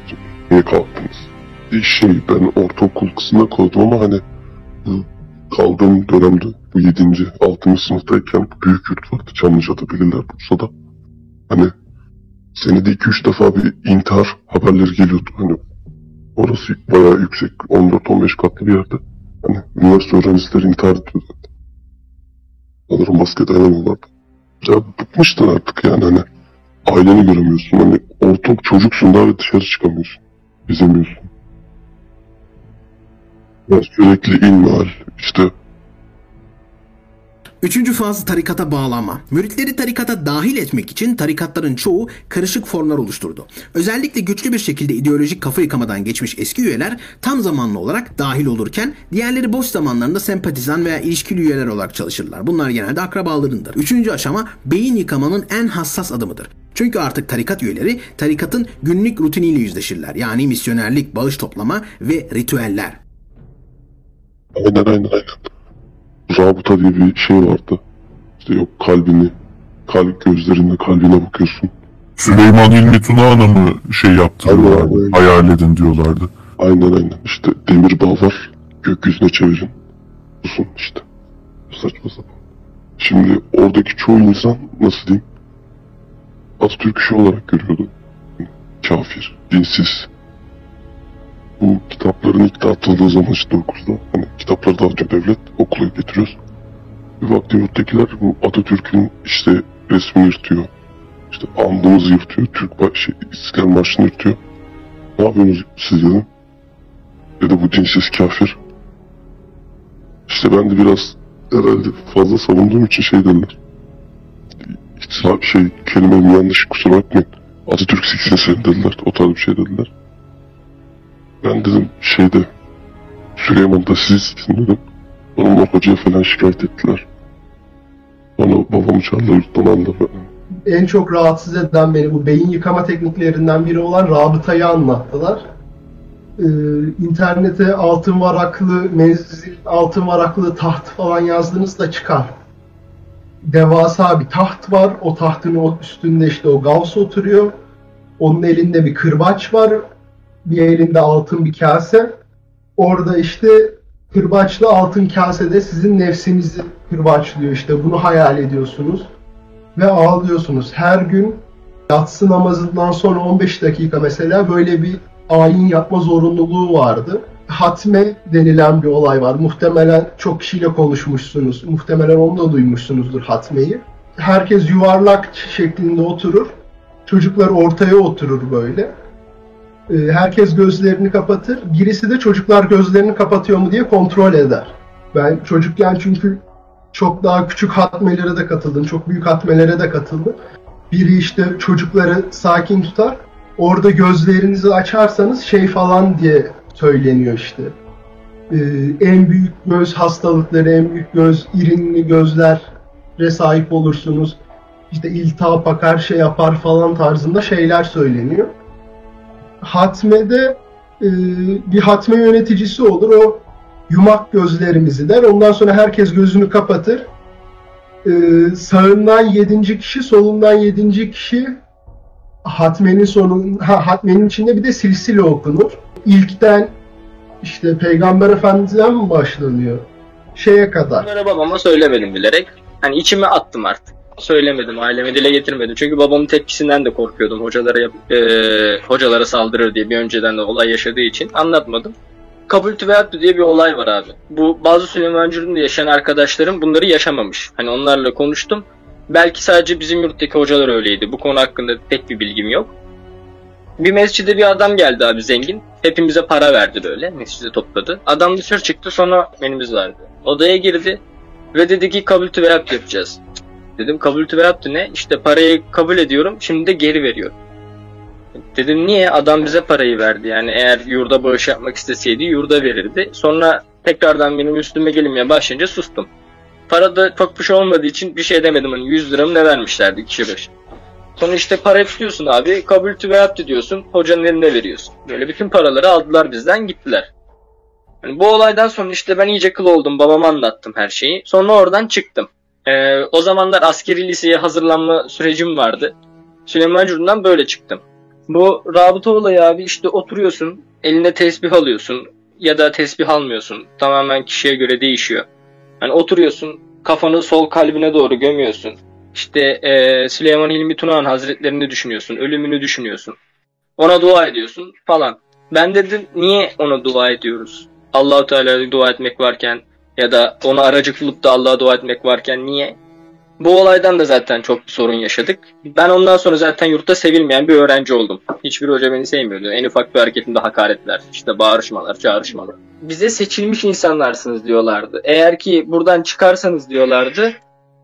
S9: niye kalktınız? Bir şey ben ortaokul kısmında kaldım ama hani kaldığım dönemde bu 7. 6. sınıftayken büyük yurt vardı Çamlıca'da bilirler Bursa'da. Hani senede 2-3 defa bir intihar haberleri geliyordu. Hani orası bayağı yüksek 14-15 katlı bir yerde. Hani üniversite öğrencileri intihar ediyordu. Sanırım maske dayanamıyorlardı. Ya bıkmıştın artık yani hani aileni göremiyorsun. Hani ortak çocuksun daha ve dışarı çıkamıyorsun. Gezemiyorsun. Ya sürekli ilmihal işte
S1: Üçüncü faz tarikata bağlanma. Müritleri tarikata dahil etmek için tarikatların çoğu karışık formlar oluşturdu. Özellikle güçlü bir şekilde ideolojik kafa yıkamadan geçmiş eski üyeler tam zamanlı olarak dahil olurken diğerleri boş zamanlarında sempatizan veya ilişkili üyeler olarak çalışırlar. Bunlar genelde akrabalarındır. Üçüncü aşama beyin yıkamanın en hassas adımıdır. Çünkü artık tarikat üyeleri tarikatın günlük rutiniyle yüzleşirler. Yani misyonerlik, bağış toplama ve ritüeller.
S9: Aynen aynen aynen. Rabıta diye bir şey vardı. İşte yok kalbini, kalp gözlerinde kalbine bakıyorsun.
S11: Süleyman Hilmi Tuna Hanım'ı şey yaptırıyorlardı.
S9: Aynen, aynen.
S11: Hayal edin diyorlardı.
S9: Aynen aynen. İşte demir bağ var. Gökyüzüne çevirin. Susun işte. Saçma sapan. Şimdi oradaki çoğu insan nasıl diyeyim? Atatürk işi olarak görüyordu. Kafir, dinsiz. Bu kitapların ilk dağıtıldığı zaman işte okulda. Hani kitapları dağıtıyor devlet. Okula getiriyoruz. Bir baktı yurttakiler bu Atatürk'ün işte resmini yırtıyor. İşte andımızı yırtıyor. Türk baş, şey, İstiklal Marşı'nı yırtıyor. Ne yapıyorsunuz siz dedim. Dedi bu dinsiz kafir. İşte ben de biraz herhalde fazla savunduğum için şey dediler. İslam şey kelimem yanlış kusura bakmayın. Atatürk siksin seni dediler. O tarz bir şey dediler. Ben dedim şeyde Süleyman'da siz siksin dedim. Onunla hocaya falan şikayet ettiler. Bana babamı çağırdılar yurttan aldı falan.
S12: en çok rahatsız eden beni bu beyin yıkama tekniklerinden biri olan rabıtayı anlattılar. Ee, internete altın varaklı menzil, altın varaklı taht falan yazdığınızda çıkar. Devasa bir taht var. O tahtın üstünde işte o Gauss oturuyor. Onun elinde bir kırbaç var. Bir elinde altın bir kase. Orada işte kırbaçlı altın kasede sizin nefsinizi kırbaçlıyor işte. Bunu hayal ediyorsunuz ve ağlıyorsunuz. Her gün yatsı namazından sonra 15 dakika mesela böyle bir ayin yapma zorunluluğu vardı. Hatme denilen bir olay var. Muhtemelen çok kişiyle konuşmuşsunuz. Muhtemelen onu da duymuşsunuzdur hatmeyi. Herkes yuvarlak şeklinde oturur. Çocuklar ortaya oturur böyle. Ee, Herkes gözlerini kapatır. Birisi de çocuklar gözlerini kapatıyor mu diye kontrol eder. Ben çocukken çünkü çok daha küçük hatmelere de katıldım. Çok büyük hatmelere de katıldım. Biri işte çocukları sakin tutar. Orada gözlerinizi açarsanız şey falan diye söyleniyor işte. Ee, en büyük göz hastalıkları, en büyük göz, irinli gözlere sahip olursunuz. İşte iltihap akar, şey yapar falan tarzında şeyler söyleniyor. Hatmede e, bir hatme yöneticisi olur. O yumak gözlerimizi der. Ondan sonra herkes gözünü kapatır. Ee, sağından yedinci kişi, solundan yedinci kişi hatmenin sonun ha, hatmenin içinde bir de silsile okunur. İlkten işte Peygamber Efendimiz'den mi başlanıyor? Şeye kadar.
S8: Bunları babama söylemedim bilerek. Hani içime attım artık. Söylemedim, aileme dile getirmedim. Çünkü babamın tepkisinden de korkuyordum. Hocalara yap- eee, hocalara saldırır diye bir önceden de olay yaşadığı için anlatmadım. Kabultü ve hattı diye bir olay var abi. Bu bazı Süleymancı'nda yaşayan arkadaşlarım bunları yaşamamış. Hani onlarla konuştum. Belki sadece bizim yurttaki hocalar öyleydi. Bu konu hakkında pek bir bilgim yok. Bir mescide bir adam geldi abi zengin. Hepimize para verdi böyle. Mescide topladı. Adam dışarı çıktı sonra menümüz vardı. Odaya girdi ve dedi ki kabul tüveyap yapacağız. Dedim kabul tüveyap ne? İşte parayı kabul ediyorum şimdi de geri veriyor. Dedim niye? Adam bize parayı verdi. Yani eğer yurda bağış yapmak isteseydi yurda verirdi. Sonra tekrardan benim üstüme gelinmeye başlayınca sustum. Para da çok bir şey olmadığı için bir şey demedim. Hani 100 lira ne vermişlerdi kişi başı. Sonra işte para tutuyorsun abi. Kabul tüveyat diyorsun. Hocanın eline veriyorsun. Böyle bütün paraları aldılar bizden gittiler. Yani bu olaydan sonra işte ben iyice kıl oldum. Babama anlattım her şeyi. Sonra oradan çıktım. Ee, o zamanlar askeri liseye hazırlanma sürecim vardı. Süleyman Cur'dan böyle çıktım. Bu rabıta olayı abi işte oturuyorsun. Eline tesbih alıyorsun. Ya da tesbih almıyorsun. Tamamen kişiye göre değişiyor. Hani oturuyorsun. Kafanı sol kalbine doğru gömüyorsun. İşte e, Süleyman Hilmi Tunağan Hazretlerini düşünüyorsun. Ölümünü düşünüyorsun. Ona dua ediyorsun falan. Ben dedim niye ona dua ediyoruz? Allahu Teala'ya dua etmek varken ya da ona aracı kılıp da Allah'a dua etmek varken niye? Bu olaydan da zaten çok sorun yaşadık. Ben ondan sonra zaten yurtta sevilmeyen bir öğrenci oldum. Hiçbir hoca beni sevmiyordu. En ufak bir hareketimde hakaretler, işte bağırışmalar, çağrışmalar. Bize seçilmiş insanlarsınız diyorlardı. Eğer ki buradan çıkarsanız diyorlardı,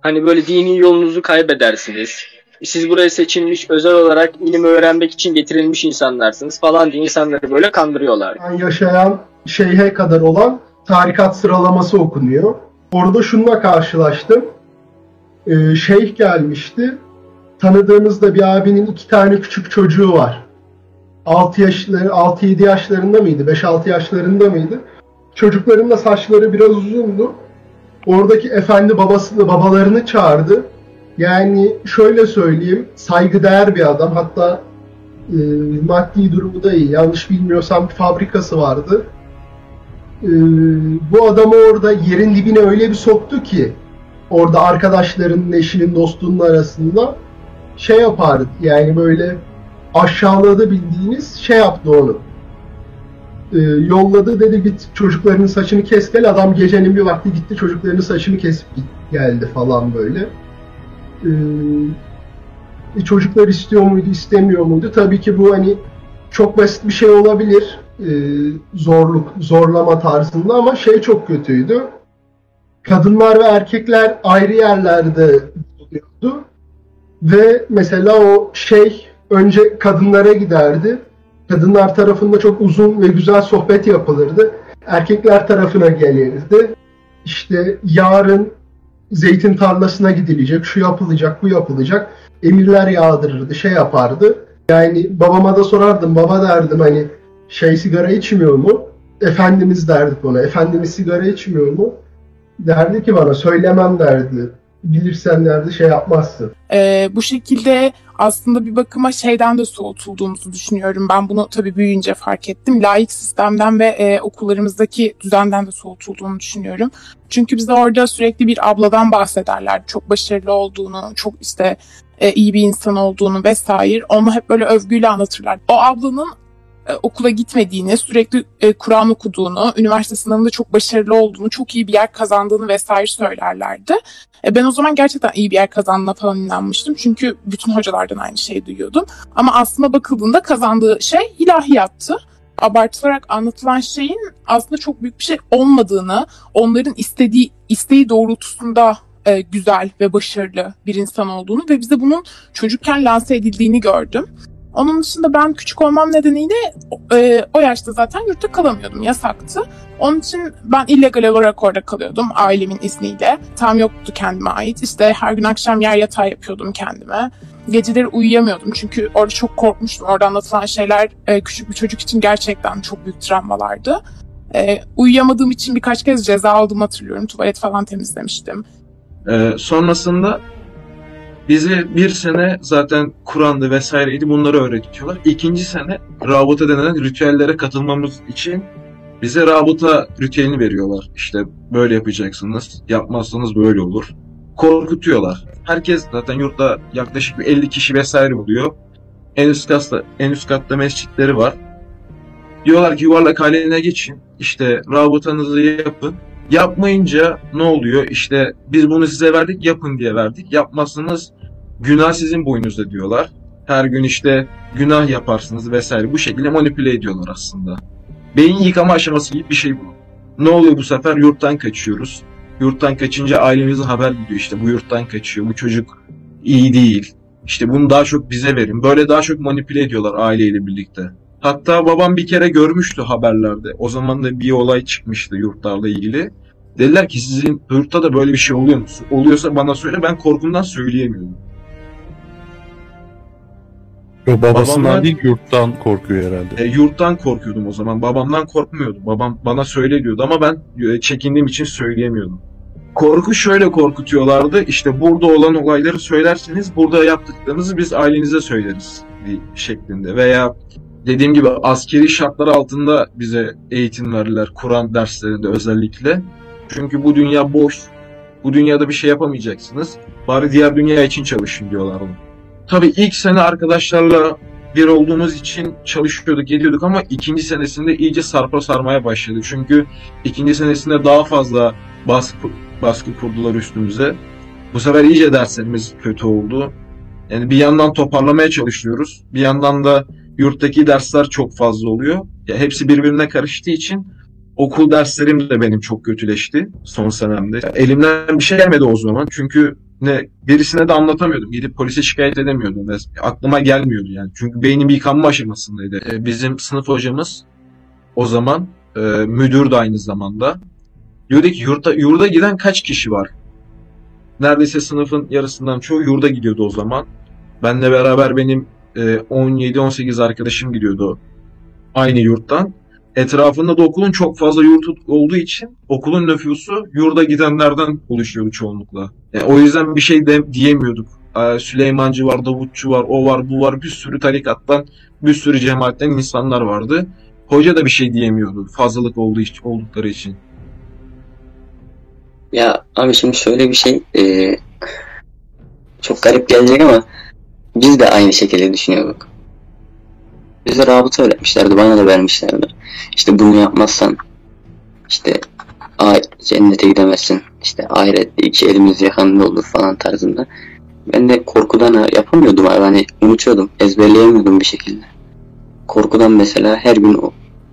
S8: hani böyle dini yolunuzu kaybedersiniz. Siz buraya seçilmiş özel olarak ilim öğrenmek için getirilmiş insanlarsınız falan diye insanları böyle kandırıyorlar.
S12: Yaşayan şeyhe kadar olan tarikat sıralaması okunuyor. Orada şununla karşılaştım. Ee, şeyh gelmişti. Tanıdığımızda bir abinin iki tane küçük çocuğu var. 6 yaşları 6-7 yaşlarında mıydı? 5-6 yaşlarında mıydı? Çocukların da saçları biraz uzundu. Oradaki efendi babasını, babalarını çağırdı. Yani şöyle söyleyeyim, saygıdeğer bir adam. Hatta e, maddi durumu da iyi. Yanlış bilmiyorsam bir fabrikası vardı. E, bu adamı orada yerin dibine öyle bir soktu ki orada arkadaşlarının, eşinin, dostunun arasında şey yapardı. Yani böyle aşağıladı bildiğiniz şey yaptı onu. E, yolladı dedi git çocuklarının saçını kes gel. Adam gecenin bir vakti gitti çocuklarının saçını kesip geldi falan böyle. E, çocuklar istiyor muydu, istemiyor muydu? Tabii ki bu hani çok basit bir şey olabilir. E, zorluk, zorlama tarzında ama şey çok kötüydü. Kadınlar ve erkekler ayrı yerlerde bulunuyordu. Ve mesela o şey önce kadınlara giderdi. Kadınlar tarafında çok uzun ve güzel sohbet yapılırdı. Erkekler tarafına gelirdi. İşte yarın zeytin tarlasına gidilecek, şu yapılacak, bu yapılacak. Emirler yağdırırdı, şey yapardı. Yani babama da sorardım, baba derdim hani şey sigara içmiyor mu? Efendimiz derdik ona, Efendimiz sigara içmiyor mu? Derdi ki bana söylemem derdi. Bilirsen derdi şey yapmazsın.
S4: Ee, bu şekilde aslında bir bakıma şeyden de soğutulduğumuzu düşünüyorum. Ben bunu tabii büyüyünce fark ettim. Laik sistemden ve e, okullarımızdaki düzenden de soğutulduğunu düşünüyorum. Çünkü bize orada sürekli bir abladan bahsederler. Çok başarılı olduğunu, çok işte e, iyi bir insan olduğunu vesaire. Onu hep böyle övgüyle anlatırlar. O ablanın e, okula gitmediğini, sürekli e, Kur'an okuduğunu, üniversite sınavında çok başarılı olduğunu, çok iyi bir yer kazandığını vesaire söylerlerdi. E, ben o zaman gerçekten iyi bir yer kazandığına falan inanmıştım. Çünkü bütün hocalardan aynı şeyi duyuyordum. Ama aslında bakıldığında kazandığı şey ilahiyattı. Abartılarak anlatılan şeyin aslında çok büyük bir şey olmadığını, onların istediği isteği doğrultusunda e, güzel ve başarılı bir insan olduğunu ve bize bunun çocukken lanse edildiğini gördüm. Onun dışında ben küçük olmam nedeniyle e, o yaşta zaten yurtta kalamıyordum. Yasaktı. Onun için ben illegal olarak orada kalıyordum ailemin izniyle. Tam yoktu kendime ait. İşte her gün akşam yer yatağı yapıyordum kendime. Geceleri uyuyamıyordum çünkü orada çok korkmuştum. Orada anlatılan şeyler e, küçük bir çocuk için gerçekten çok büyük travmalardı. E, uyuyamadığım için birkaç kez ceza aldım hatırlıyorum. Tuvalet falan temizlemiştim.
S6: Ee, sonrasında bize bir sene zaten Kur'an'dı vesaireydi bunları öğretiyorlar. İkinci sene rabıta denilen ritüellere katılmamız için bize rabıta ritüelini veriyorlar. İşte böyle yapacaksınız, yapmazsanız böyle olur. Korkutuyorlar. Herkes zaten yurtta yaklaşık bir 50 kişi vesaire buluyor. En üst katta, en üst katta mescitleri var. Diyorlar ki yuvarlak haline geçin. İşte rabıtanızı yapın. Yapmayınca ne oluyor? İşte biz bunu size verdik yapın diye verdik. Yapmazsanız günah sizin boynunuzda diyorlar. Her gün işte günah yaparsınız vesaire. Bu şekilde manipüle ediyorlar aslında. Beyin yıkama aşaması gibi bir şey bu. Ne oluyor bu sefer? Yurttan kaçıyoruz. Yurttan kaçınca ailemize haber gidiyor işte bu yurttan kaçıyor, bu çocuk iyi değil. İşte bunu daha çok bize verin. Böyle daha çok manipüle ediyorlar aileyle birlikte. Hatta babam bir kere görmüştü haberlerde. O zaman da bir olay çıkmıştı yurtlarla ilgili. Dediler ki sizin yurtta da böyle bir şey oluyor mu? Oluyorsa bana söyle ben korkumdan söyleyemiyorum.
S11: Yo, babasından
S6: Babamlar-
S11: değil yurttan korkuyor herhalde.
S6: E, yurttan korkuyordum o zaman. Babamdan korkmuyordum. Babam bana söyle diyordu ama ben e, çekindiğim için söyleyemiyordum. Korku şöyle korkutuyorlardı. İşte burada olan olayları söylerseniz burada yaptıklarınızı biz ailenize söyleriz şeklinde. Veya dediğim gibi askeri şartlar altında bize eğitim verirler. Kur'an derslerinde özellikle. Çünkü bu dünya boş. Bu dünyada bir şey yapamayacaksınız. Bari diğer dünya için çalışın diyorlardı. Tabii ilk sene arkadaşlarla bir olduğumuz için çalışıyorduk, ediyorduk ama ikinci senesinde iyice sarpa sarmaya başladı. Çünkü ikinci senesinde daha fazla baskı, baskı kurdular üstümüze. Bu sefer iyice derslerimiz kötü oldu. Yani bir yandan toparlamaya çalışıyoruz. Bir yandan da yurttaki dersler çok fazla oluyor. Ya hepsi birbirine karıştığı için okul derslerim de benim çok kötüleşti son senemde. Elimden bir şey gelmedi o zaman. Çünkü ne birisine de anlatamıyordum. Gidip polise şikayet edemiyordum. Aklıma gelmiyordu yani. Çünkü beynim yıkanma aşamasındaydı. Ee, Bizim sınıf hocamız o zaman e, müdür de aynı zamanda. Diyordu ki yurda, yurda giden kaç kişi var? Neredeyse sınıfın yarısından çoğu yurda gidiyordu o zaman. Benle beraber benim e, 17-18 arkadaşım gidiyordu aynı yurttan. Etrafında da okulun çok fazla yurt olduğu için okulun nüfusu yurda gidenlerden oluşuyordu çoğunlukla. Yani o yüzden bir şey de diyemiyorduk. Aa, Süleymancı var, Davutçu var, o var, bu var. Bir sürü tarikattan, bir sürü cemaatten insanlar vardı. Hoca da bir şey diyemiyordu fazlalık olduğu için, oldukları için.
S5: Ya abi şimdi şöyle bir şey eee, çok garip gelecek ama biz de aynı şekilde düşünüyorduk. Bize rabıta öğretmişlerdi, bana da vermişlerdi. İşte bunu yapmazsan işte ay cennete gidemezsin. İşte ahirette iki elimiz yakanda olur falan tarzında. Ben de korkudan yapamıyordum abi. Hani unutuyordum, ezberleyemiyordum bir şekilde. Korkudan mesela her gün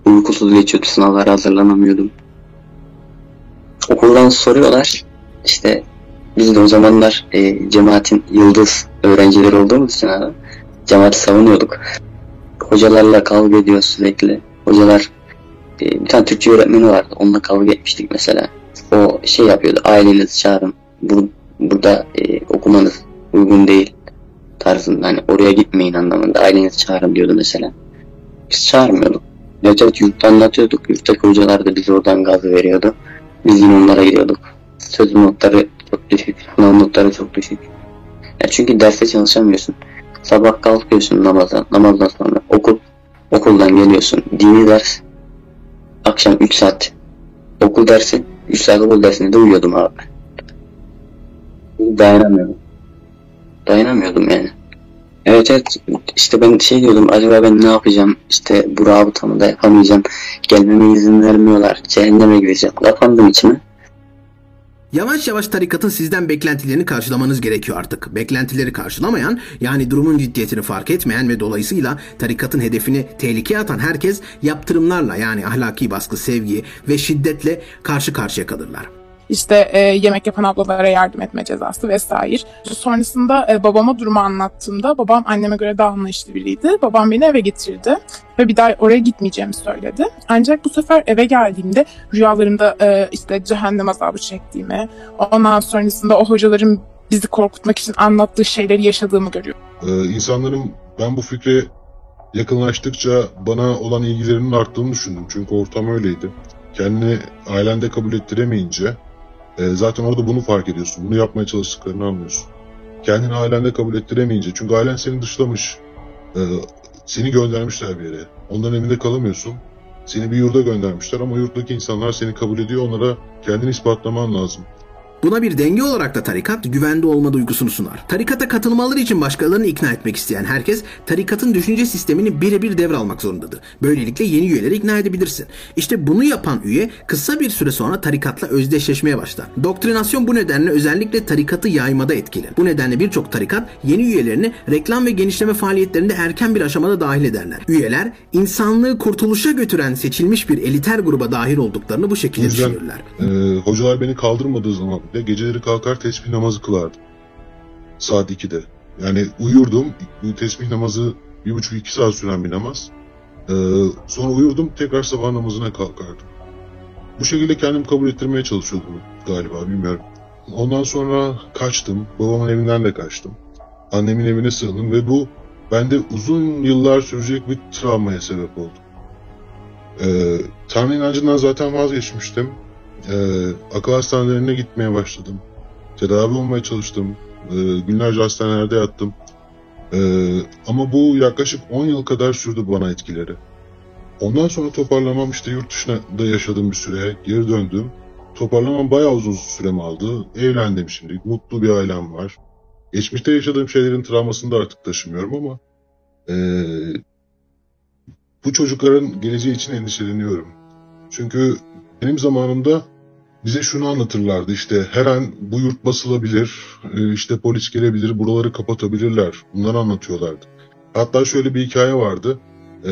S5: uykusuz geçiyordu, sınavlara hazırlanamıyordum okuldan soruyorlar. İşte biz de o zamanlar e, cemaatin yıldız öğrencileri olduğumuz için abi, cemaati savunuyorduk. Hocalarla kavga ediyoruz sürekli. Hocalar e, bir tane Türkçe öğretmeni vardı. Onunla kavga etmiştik mesela. O şey yapıyordu. Ailenizi çağırın. Bur burada e, okumanız uygun değil tarzında. Hani oraya gitmeyin anlamında. Ailenizi çağırın diyordu mesela. Biz çağırmıyorduk. Evet evet yurtta anlatıyorduk. Yurttaki hocalar da bize oradan gaz veriyordu. Biz yine onlara gidiyorduk. Söz notları çok düşük, sınav notları çok düşük. Ya çünkü derste çalışamıyorsun. Sabah kalkıyorsun namazdan, namazdan sonra okul, okuldan geliyorsun, dini ders, akşam 3 saat. Okul dersi, 3 saat okul dersinde de uyuyordum abi. Dayanamıyordum. Dayanamıyordum yani. Evet evet. İşte ben şey diyordum. Acaba ben ne yapacağım? İşte bu rabıtamı da yapamayacağım. Gelmeme izin vermiyorlar. Cehenneme gideceğim kapandım içime
S1: Yavaş yavaş tarikatın sizden beklentilerini karşılamanız gerekiyor artık. Beklentileri karşılamayan, yani durumun ciddiyetini fark etmeyen ve dolayısıyla tarikatın hedefini tehlikeye atan herkes yaptırımlarla yani ahlaki baskı, sevgi ve şiddetle karşı karşıya kalırlar.
S4: İşte e, yemek yapan ablalara yardım etme cezası vesaire. Sonrasında e, babama durumu anlattığımda babam anneme göre daha anlayışlı biriydi. Babam beni eve getirdi ve bir daha oraya gitmeyeceğimi söyledi. Ancak bu sefer eve geldiğimde rüyalarımda e, işte cehennem azabı çektiğimi, ondan sonrasında o hocaların bizi korkutmak için anlattığı şeyleri yaşadığımı görüyorum.
S2: Ee, insanların ben bu fikre yakınlaştıkça bana olan ilgilerinin arttığını düşündüm. Çünkü ortam öyleydi. Kendini ailende kabul ettiremeyince e, zaten orada bunu fark ediyorsun. Bunu yapmaya çalıştıklarını anlıyorsun. Kendini ailende kabul ettiremeyince çünkü ailen seni dışlamış. E, seni göndermişler bir yere. Onların evinde kalamıyorsun. Seni bir yurda göndermişler ama yurttaki insanlar seni kabul ediyor. Onlara kendini ispatlaman lazım.
S1: Buna bir denge olarak da tarikat güvende olma duygusunu sunar. Tarikata katılmaları için başkalarını ikna etmek isteyen herkes tarikatın düşünce sistemini birebir devralmak zorundadır. Böylelikle yeni üyeleri ikna edebilirsin. İşte bunu yapan üye kısa bir süre sonra tarikatla özdeşleşmeye başlar. Doktrinasyon bu nedenle özellikle tarikatı yaymada etkili. Bu nedenle birçok tarikat yeni üyelerini reklam ve genişleme faaliyetlerinde erken bir aşamada dahil ederler. Üyeler insanlığı kurtuluşa götüren seçilmiş bir eliter gruba dahil olduklarını bu şekilde
S2: yüzden
S1: düşünürler.
S2: e, hocalar beni kaldırmadığı zaman bile geceleri kalkar tesbih namazı kılardım. Saat 2'de. Yani uyurdum. Tesbih namazı bir buçuk iki saat süren bir namaz. E, sonra uyurdum tekrar sabah namazına kalkardım. Bu şekilde kendimi kabul ettirmeye çalışıyordum galiba bilmiyorum. Ondan sonra kaçtım. Babamın evinden de kaçtım. Annemin evine sığındım ve bu bende uzun yıllar sürecek bir travmaya sebep oldu. Ee, Tanrı inancından zaten vazgeçmiştim. Ee, akıl hastanelerine gitmeye başladım. Tedavi olmaya çalıştım. Ee, günlerce hastanelerde yattım. Ee, ama bu yaklaşık 10 yıl kadar sürdü bana etkileri. Ondan sonra toparlamam işte yurt dışında yaşadığım bir süre geri döndüm. Toparlamam bayağı uzun süremi aldı. Evlendim şimdi. Mutlu bir ailem var. Geçmişte yaşadığım şeylerin travmasını da artık taşımıyorum ama ee, bu çocukların geleceği için endişeleniyorum. Çünkü benim zamanımda bize şunu anlatırlardı işte her an bu yurt basılabilir, e, işte polis gelebilir, buraları kapatabilirler. Bunları anlatıyorlardı. Hatta şöyle bir hikaye vardı. E,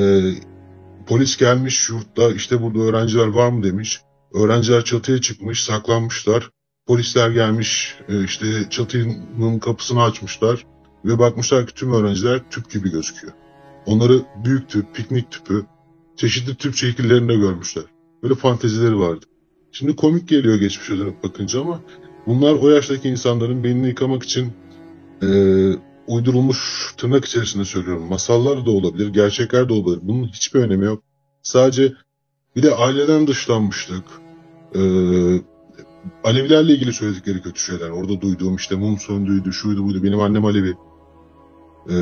S2: polis gelmiş yurtta işte burada öğrenciler var mı demiş. Öğrenciler çatıya çıkmış, saklanmışlar. Polisler gelmiş e, işte çatının kapısını açmışlar ve bakmışlar ki tüm öğrenciler tüp gibi gözüküyor. Onları büyük tüp, piknik tüpü, çeşitli tüp şekillerinde görmüşler. Böyle fantezileri vardı. Şimdi komik geliyor geçmişe dönüp bakınca ama bunlar o yaştaki insanların beynini yıkamak için e, uydurulmuş tırnak içerisinde söylüyorum. Masallar da olabilir, gerçekler de olabilir. Bunun hiçbir önemi yok. Sadece bir de aileden dışlanmışlık. E, Alevilerle ilgili söyledikleri kötü şeyler. Orada duyduğum işte mum söndüğüydü, şuydu buydu. Benim annem Alevi. E,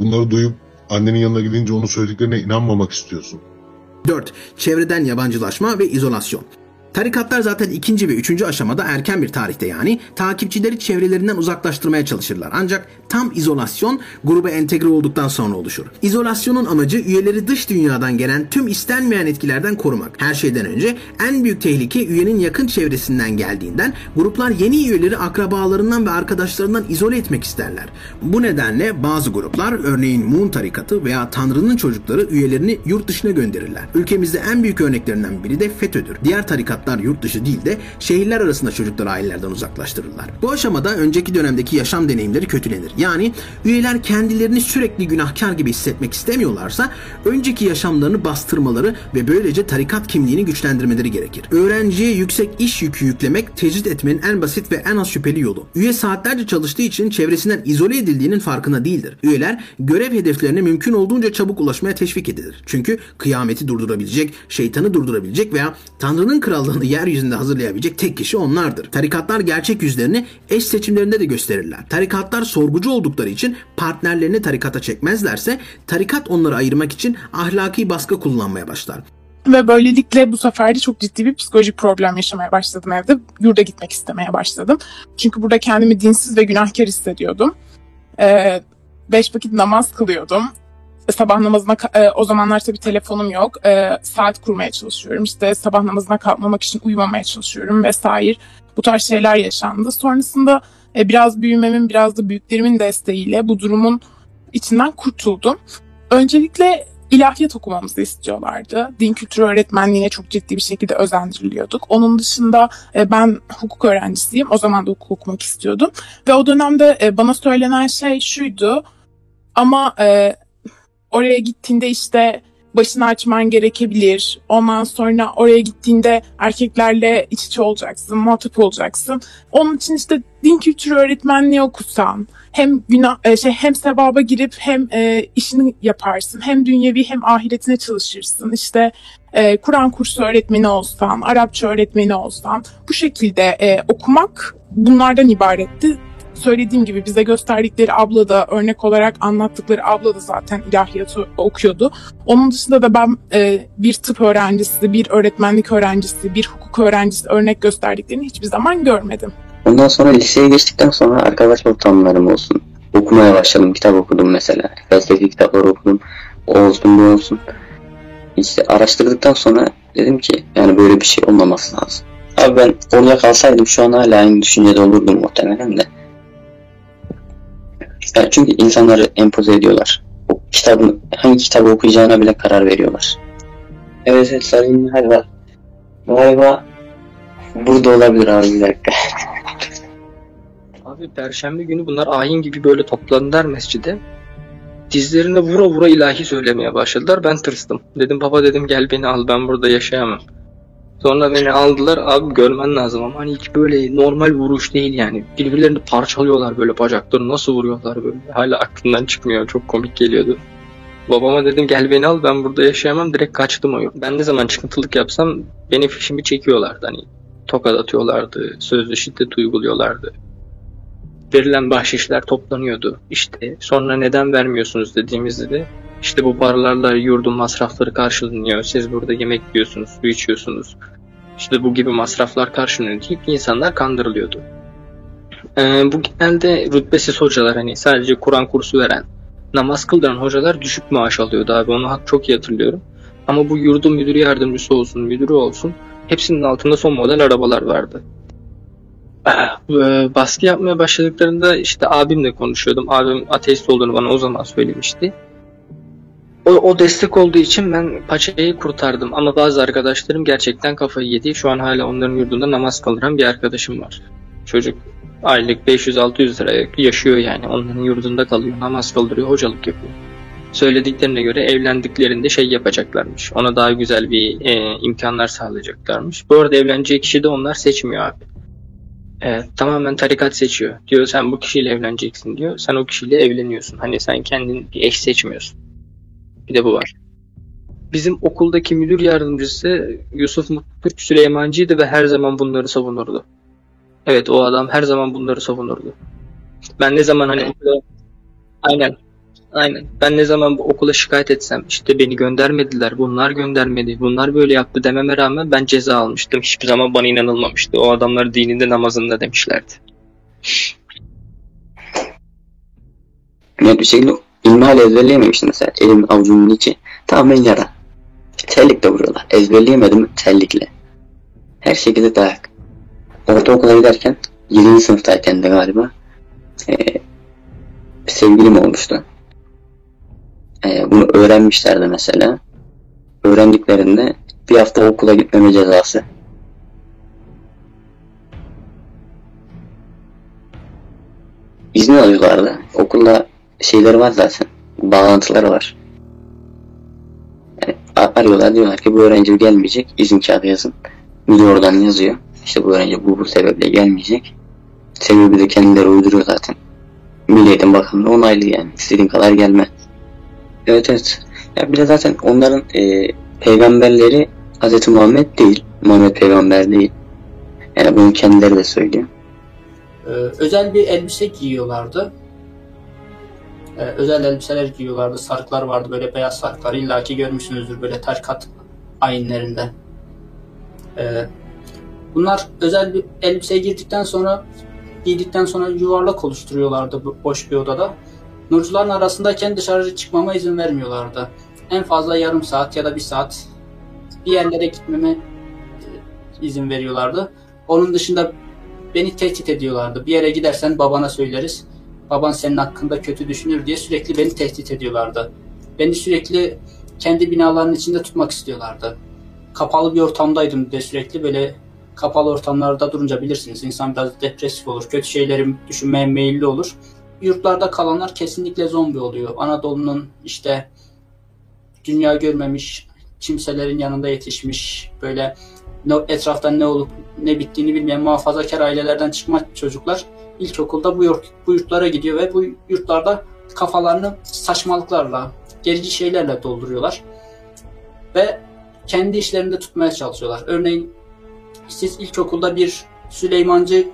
S2: bunları duyup annenin yanına gidince onun söylediklerine inanmamak istiyorsun.
S1: 4. Çevreden yabancılaşma ve izolasyon. Tarikatlar zaten ikinci ve üçüncü aşamada erken bir tarihte yani takipçileri çevrelerinden uzaklaştırmaya çalışırlar. Ancak tam izolasyon gruba entegre olduktan sonra oluşur. İzolasyonun amacı üyeleri dış dünyadan gelen tüm istenmeyen etkilerden korumak. Her şeyden önce en büyük tehlike üyenin yakın çevresinden geldiğinden gruplar yeni üyeleri akrabalarından ve arkadaşlarından izole etmek isterler. Bu nedenle bazı gruplar örneğin Moon tarikatı veya Tanrı'nın çocukları üyelerini yurt dışına gönderirler. Ülkemizde en büyük örneklerinden biri de FETÖ'dür. Diğer tarikatlar yurt dışı değil de şehirler arasında çocukları ailelerden uzaklaştırırlar. Bu aşamada önceki dönemdeki yaşam deneyimleri kötülenir. Yani üyeler kendilerini sürekli günahkar gibi hissetmek istemiyorlarsa önceki yaşamlarını bastırmaları ve böylece tarikat kimliğini güçlendirmeleri gerekir. Öğrenciye yüksek iş yükü yüklemek tecrit etmenin en basit ve en az şüpheli yolu. Üye saatlerce çalıştığı için çevresinden izole edildiğinin farkında değildir. Üyeler görev hedeflerine mümkün olduğunca çabuk ulaşmaya teşvik edilir. Çünkü kıyameti durdurabilecek, şeytanı durdurabilecek veya Tanrı'nın krallığını yeryüzünde hazırlayabilecek tek kişi onlardır. Tarikatlar gerçek yüzlerini eş seçimlerinde de gösterirler. Tarikatlar sorgucu oldukları için partnerlerini tarikata çekmezlerse tarikat onları ayırmak için ahlaki baskı kullanmaya başlar.
S4: Ve böylelikle bu sefer de çok ciddi bir psikolojik problem yaşamaya başladım evde. Yurda gitmek istemeye başladım. Çünkü burada kendimi dinsiz ve günahkar hissediyordum. Ee, beş vakit namaz kılıyordum. Sabah namazına e, o zamanlar tabii telefonum yok. E, saat kurmaya çalışıyorum. İşte sabah namazına kalkmamak için uyumamaya çalışıyorum vesaire. Bu tarz şeyler yaşandı. Sonrasında e, biraz büyümemin, biraz da büyüklerimin desteğiyle bu durumun içinden kurtuldum. Öncelikle ilahiyat okumamızı istiyorlardı. Din kültürü öğretmenliğine çok ciddi bir şekilde özendiriliyorduk. Onun dışında e, ben hukuk öğrencisiyim. O zaman da hukuk okumak istiyordum. Ve o dönemde e, bana söylenen şey şuydu. Ama e, oraya gittiğinde işte başını açman gerekebilir. Ondan sonra oraya gittiğinde erkeklerle iç içe olacaksın, muhatap olacaksın. Onun için işte din kültürü öğretmenliği okusan, hem günah e, şey hem sevaba girip hem e, işini yaparsın, hem dünyevi hem ahiretine çalışırsın. İşte e, Kur'an kursu öğretmeni olsan, Arapça öğretmeni olsan, bu şekilde e, okumak bunlardan ibaretti. Söylediğim gibi bize gösterdikleri abla da örnek olarak anlattıkları abla da zaten ilahiyatı okuyordu. Onun dışında da ben e, bir tıp öğrencisi, bir öğretmenlik öğrencisi, bir hukuk öğrencisi örnek gösterdiklerini hiçbir zaman görmedim.
S5: Ondan sonra liseye geçtikten sonra arkadaş ortamlarım olsun. Okumaya başladım. Kitap okudum mesela. Felsefi kitaplar okudum. O olsun bu olsun. İşte araştırdıktan sonra dedim ki yani böyle bir şey olmaması lazım. Abi ben orada kalsaydım şu an hala aynı düşüncede olurdum muhtemelen de. Yani çünkü insanları empoze ediyorlar. O kitabın, hangi kitabı okuyacağına bile karar veriyorlar. Evet evet Sarı'nın galiba. Galiba burada olabilir abi bir dakika.
S8: Abi perşembe günü bunlar ayin gibi böyle toplandılar mescide. Dizlerine vura vura ilahi söylemeye başladılar. Ben tırstım. Dedim baba dedim gel beni al ben burada yaşayamam. Sonra beni aldılar abi görmen lazım ama hani hiç böyle normal vuruş değil yani. Birbirlerini parçalıyorlar böyle bacaklarını nasıl vuruyorlar böyle. Hala aklımdan çıkmıyor çok komik geliyordu. Babama dedim gel beni al ben burada yaşayamam direkt kaçtım o. Ben ne zaman çıkıntılık yapsam benim fişimi çekiyorlardı hani. Tokat atıyorlardı, sözlü şiddet uyguluyorlardı verilen bahşişler toplanıyordu. İşte sonra neden vermiyorsunuz dediğimizde de işte bu paralarla yurdun masrafları karşılanıyor. Siz burada yemek yiyorsunuz, su içiyorsunuz. İşte bu gibi masraflar karşılanıyor deyip insanlar kandırılıyordu. Ee, bu genelde rütbesiz hocalar hani sadece Kur'an kursu veren, namaz kıldıran hocalar düşük maaş alıyordu abi onu çok iyi hatırlıyorum. Ama bu yurdun müdür yardımcısı olsun, müdürü olsun hepsinin altında son model arabalar vardı. Ee, baskı yapmaya başladıklarında işte abimle konuşuyordum. Abim ateist olduğunu bana o zaman söylemişti. O, o destek olduğu için ben paçayı kurtardım. Ama bazı arkadaşlarım gerçekten kafayı yedi. Şu an hala onların yurdunda namaz kıldıran bir arkadaşım var. Çocuk aylık 500-600 lira yaşıyor yani. Onların yurdunda kalıyor, namaz kıldırıyor, hocalık yapıyor. Söylediklerine göre evlendiklerinde şey yapacaklarmış. Ona daha güzel bir e, imkanlar sağlayacaklarmış. Bu arada evleneceği kişi de onlar seçmiyor abi. Evet, tamamen tarikat seçiyor. Diyor sen bu kişiyle evleneceksin diyor. Sen o kişiyle evleniyorsun. Hani sen kendin bir eş seçmiyorsun. Bir de bu var. Bizim okuldaki müdür yardımcısı Yusuf Mutlu Süleymancı'ydı ve her zaman bunları savunurdu. Evet o adam her zaman bunları savunurdu. Ben ne zaman hani okula... Aynen. Aynen. Ben ne zaman bu okula şikayet etsem işte beni göndermediler, bunlar göndermedi, bunlar böyle yaptı dememe rağmen ben ceza almıştım. Hiçbir zaman bana inanılmamıştı. O adamlar dininde namazında demişlerdi.
S5: Net bir şekilde ilmihal ezberleyememiştim mesela. Elim avucumun içi tamamen yara. Terlikle vuruyorlar. Ezberleyemedim terlikle. Her şekilde dayak. Ortaokula giderken 7. sınıftayken de galiba e, sevgilim olmuştu. E, bunu öğrenmişlerdi mesela. Öğrendiklerinde bir hafta okula gitmeme cezası. İzin alıyorlardı. Okulda şeyleri var zaten. Bağlantıları var. Yani arıyorlar diyorlar ki bu öğrenci gelmeyecek. İzin kağıdı yazın. Müdür oradan yazıyor. İşte bu öğrenci bu, bu sebeple gelmeyecek. Sebebi de kendileri uyduruyor zaten. Milli Eğitim Bakanlığı onaylıyor yani. İstediğin kadar gelme. Evet evet. Ya bir de zaten onların e, peygamberleri Hz. Muhammed değil. Muhammed peygamber değil. Yani bunu kendileri de söylüyor.
S3: Ee, özel bir elbise giyiyorlardı. Ee, özel elbiseler giyiyorlardı. Sarıklar vardı böyle beyaz sarıklar. İlla ki görmüşsünüzdür böyle tarikat ayinlerinde. Ee, bunlar özel bir elbise girdikten sonra giydikten sonra yuvarlak oluşturuyorlardı boş bir odada. Nurcuların arasındayken dışarı çıkmama izin vermiyorlardı. En fazla yarım saat ya da bir saat bir yerlere gitmeme e, izin veriyorlardı. Onun dışında beni tehdit ediyorlardı. Bir yere gidersen babana söyleriz. Baban senin hakkında kötü düşünür diye sürekli beni tehdit ediyorlardı. Beni sürekli kendi binalarının içinde tutmak istiyorlardı. Kapalı bir ortamdaydım de sürekli böyle kapalı ortamlarda durunca bilirsiniz insan biraz depresif olur. Kötü şeyleri düşünmeye meyilli olur yurtlarda kalanlar kesinlikle zombi oluyor. Anadolu'nun işte dünya görmemiş kimselerin yanında yetişmiş böyle etrafta ne olup ne bittiğini bilmeyen muhafazakar ailelerden çıkma çocuklar ilkokulda bu, yurt, bu yurtlara gidiyor ve bu yurtlarda kafalarını saçmalıklarla, gerici şeylerle dolduruyorlar. Ve kendi işlerinde tutmaya çalışıyorlar. Örneğin siz ilkokulda bir Süleymancı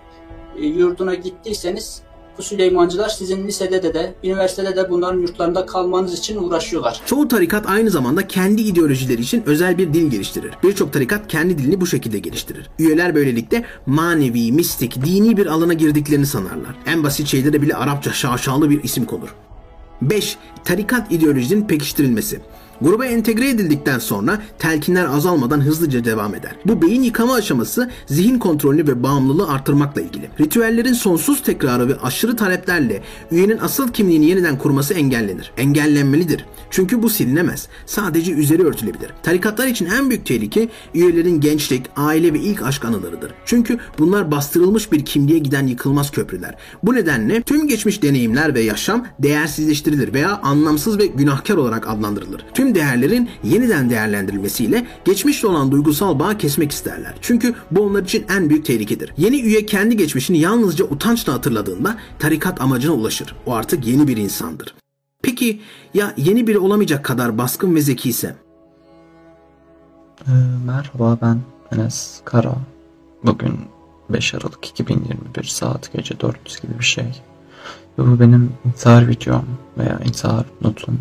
S3: e, yurduna gittiyseniz bu Süleymancılar sizin lisede de de, üniversitede de bunların yurtlarında kalmanız için uğraşıyorlar.
S1: Çoğu tarikat aynı zamanda kendi ideolojileri için özel bir dil geliştirir. Birçok tarikat kendi dilini bu şekilde geliştirir. Üyeler böylelikle manevi, mistik, dini bir alana girdiklerini sanarlar. En basit şeylere bile Arapça şaşalı bir isim konur. 5. Tarikat ideolojisinin pekiştirilmesi. Gruba entegre edildikten sonra telkinler azalmadan hızlıca devam eder. Bu beyin yıkama aşaması zihin kontrolünü ve bağımlılığı artırmakla ilgili. Ritüellerin sonsuz tekrarı ve aşırı taleplerle üyenin asıl kimliğini yeniden kurması engellenir. Engellenmelidir. Çünkü bu silinemez. Sadece üzeri örtülebilir. Tarikatlar için en büyük tehlike üyelerin gençlik, aile ve ilk aşk anılarıdır. Çünkü bunlar bastırılmış bir kimliğe giden yıkılmaz köprüler. Bu nedenle tüm geçmiş deneyimler ve yaşam değersizleştirilir veya anlamsız ve günahkar olarak adlandırılır. Tüm değerlerin yeniden değerlendirilmesiyle geçmişle olan duygusal bağ kesmek isterler. Çünkü bu onlar için en büyük tehlikedir. Yeni üye kendi geçmişini yalnızca utançla hatırladığında tarikat amacına ulaşır. O artık yeni bir insandır. Peki ya yeni biri olamayacak kadar baskın ve zeki ise?
S13: Ee, merhaba ben Enes Kara. Bugün 5 Aralık 2021 saat gece 4 gibi bir şey. Ve bu benim intihar videom veya intihar notum.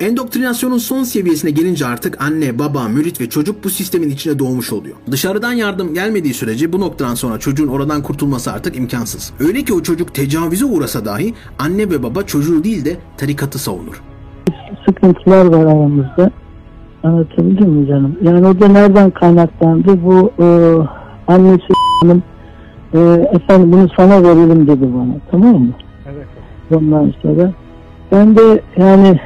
S1: Endoktrinasyonun son seviyesine gelince artık anne, baba, mürit ve çocuk bu sistemin içine doğmuş oluyor. Dışarıdan yardım gelmediği sürece bu noktadan sonra çocuğun oradan kurtulması artık imkansız. Öyle ki o çocuk tecavüze uğrasa dahi anne ve baba çocuğu değil de tarikatı savunur.
S14: sıkıntılar var aramızda. Anlatabildim mi canım? Yani o da nereden kaynaklandı? Bu e, annesi hanım e, efendim bunu sana verelim dedi bana. Tamam mı?
S15: Evet.
S14: Ondan sonra ben de yani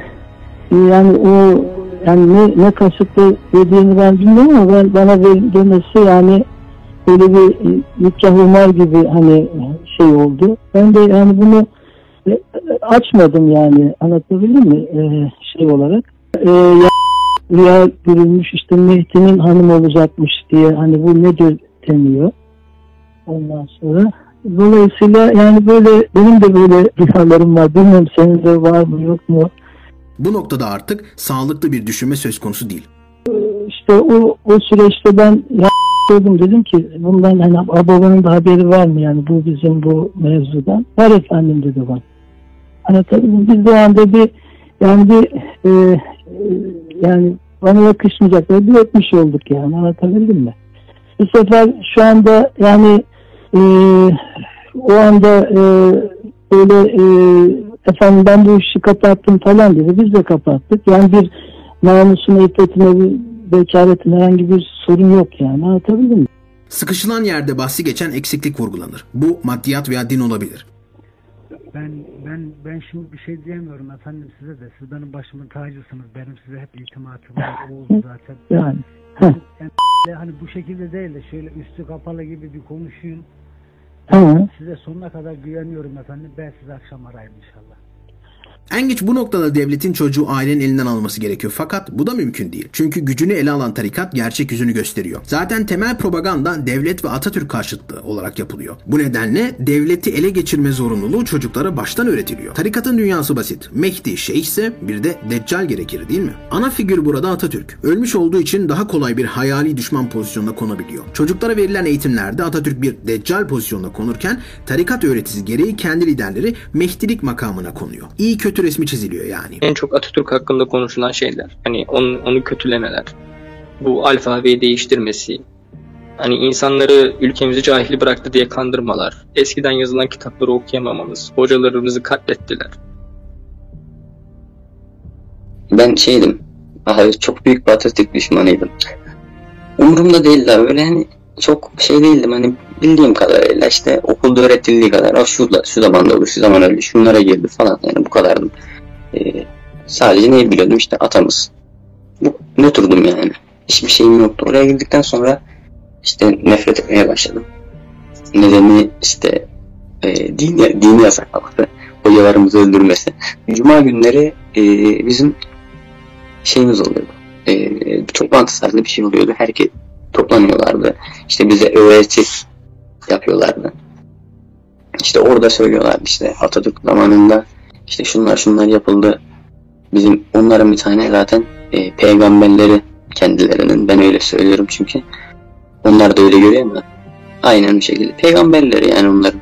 S14: yani o yani ne, ne kasıtlı dediğini ben bilmiyorum ama ben, bana verilmesi yani böyle bir e, nikah gibi hani şey oldu. Ben de yani bunu e, açmadım yani anlatabildim mi e, şey olarak. E, ya, rüya görülmüş işte Mehdi'nin hanım olacakmış diye hani bu nedir deniyor. Ondan sonra dolayısıyla yani böyle benim de böyle rüyalarım var. Bilmiyorum senin de var mı yok mu?
S1: Bu noktada artık sağlıklı bir düşünme söz konusu değil.
S14: İşte o, o süreçte ben ya dedim ki bundan hani babanın da haberi var mı yani bu bizim bu mevzudan? Var efendim dedi bana. Anlatabildim mi? Biz bu anda bir yani bir e, e, yani bana yakışmayacak bir öpmüş olduk yani anlatabildim mi? Bu sefer şu anda yani e, o anda e, böyle e, efendim ben bu işi kapattım falan dedi. Biz de kapattık. Yani bir namusuna, iffetine, bir bekaretine herhangi bir sorun yok yani. Anlatabildim mi?
S1: Sıkışılan yerde bahsi geçen eksiklik vurgulanır. Bu maddiyat veya din olabilir.
S15: Ben ben ben şimdi bir şey diyemiyorum efendim size de. Siz benim başımın tacısınız. Benim size hep itimatım var. Oldu zaten.
S14: Yani.
S15: Yani hani bu şekilde değil de şöyle üstü kapalı gibi bir konuşayım.
S14: Hı.
S15: Size sonuna kadar güveniyorum efendim. Ben size akşam arayayım inşallah.
S1: En geç bu noktada devletin çocuğu ailenin elinden alması gerekiyor. Fakat bu da mümkün değil. Çünkü gücünü ele alan tarikat gerçek yüzünü gösteriyor. Zaten temel propaganda devlet ve Atatürk karşıtlığı olarak yapılıyor. Bu nedenle devleti ele geçirme zorunluluğu çocuklara baştan öğretiliyor. Tarikatın dünyası basit. Mehdi şeyh ise bir de deccal gerekir değil mi? Ana figür burada Atatürk. Ölmüş olduğu için daha kolay bir hayali düşman pozisyonuna konabiliyor. Çocuklara verilen eğitimlerde Atatürk bir deccal pozisyonuna konurken tarikat öğretisi gereği kendi liderleri Mehdilik makamına konuyor. İyi kötü resmi çiziliyor yani.
S8: En çok Atatürk hakkında konuşulan şeyler. Hani onu, onu kötülemeler. Bu alfabeyi değiştirmesi. Hani insanları ülkemizi cahil bıraktı diye kandırmalar. Eskiden yazılan kitapları okuyamamamız. Hocalarımızı katlettiler.
S5: Ben şeydim. Aha, çok büyük bir Atatürk düşmanıydım. Umurumda değiller öyle hani çok şey değildim hani bildiğim kadarıyla işte okulda öğretildiği kadar "Aa, şu, şu zaman olur şu zaman öyle şunlara girdi falan yani bu kadardım. Ee, sadece neyi biliyordum işte atamız. Bu, nötrdüm yani. Hiçbir şeyim yoktu. Oraya girdikten sonra işte nefret etmeye başladım. Nedeni işte e, dini, dini yasaklaması, hocalarımızı öldürmesi. Cuma günleri e, bizim şeyimiz oluyordu. E, toplantı tarzı bir şey oluyordu. Herkes toplanıyorlardı. İşte bize öğreti yapıyorlardı. İşte orada söylüyorlardı işte Atatürk zamanında işte şunlar şunlar yapıldı. Bizim onların bir tane zaten e, peygamberleri kendilerinin. Ben öyle söylüyorum çünkü. Onlar da öyle görüyor mu? Aynen bir şekilde. Peygamberleri yani onların.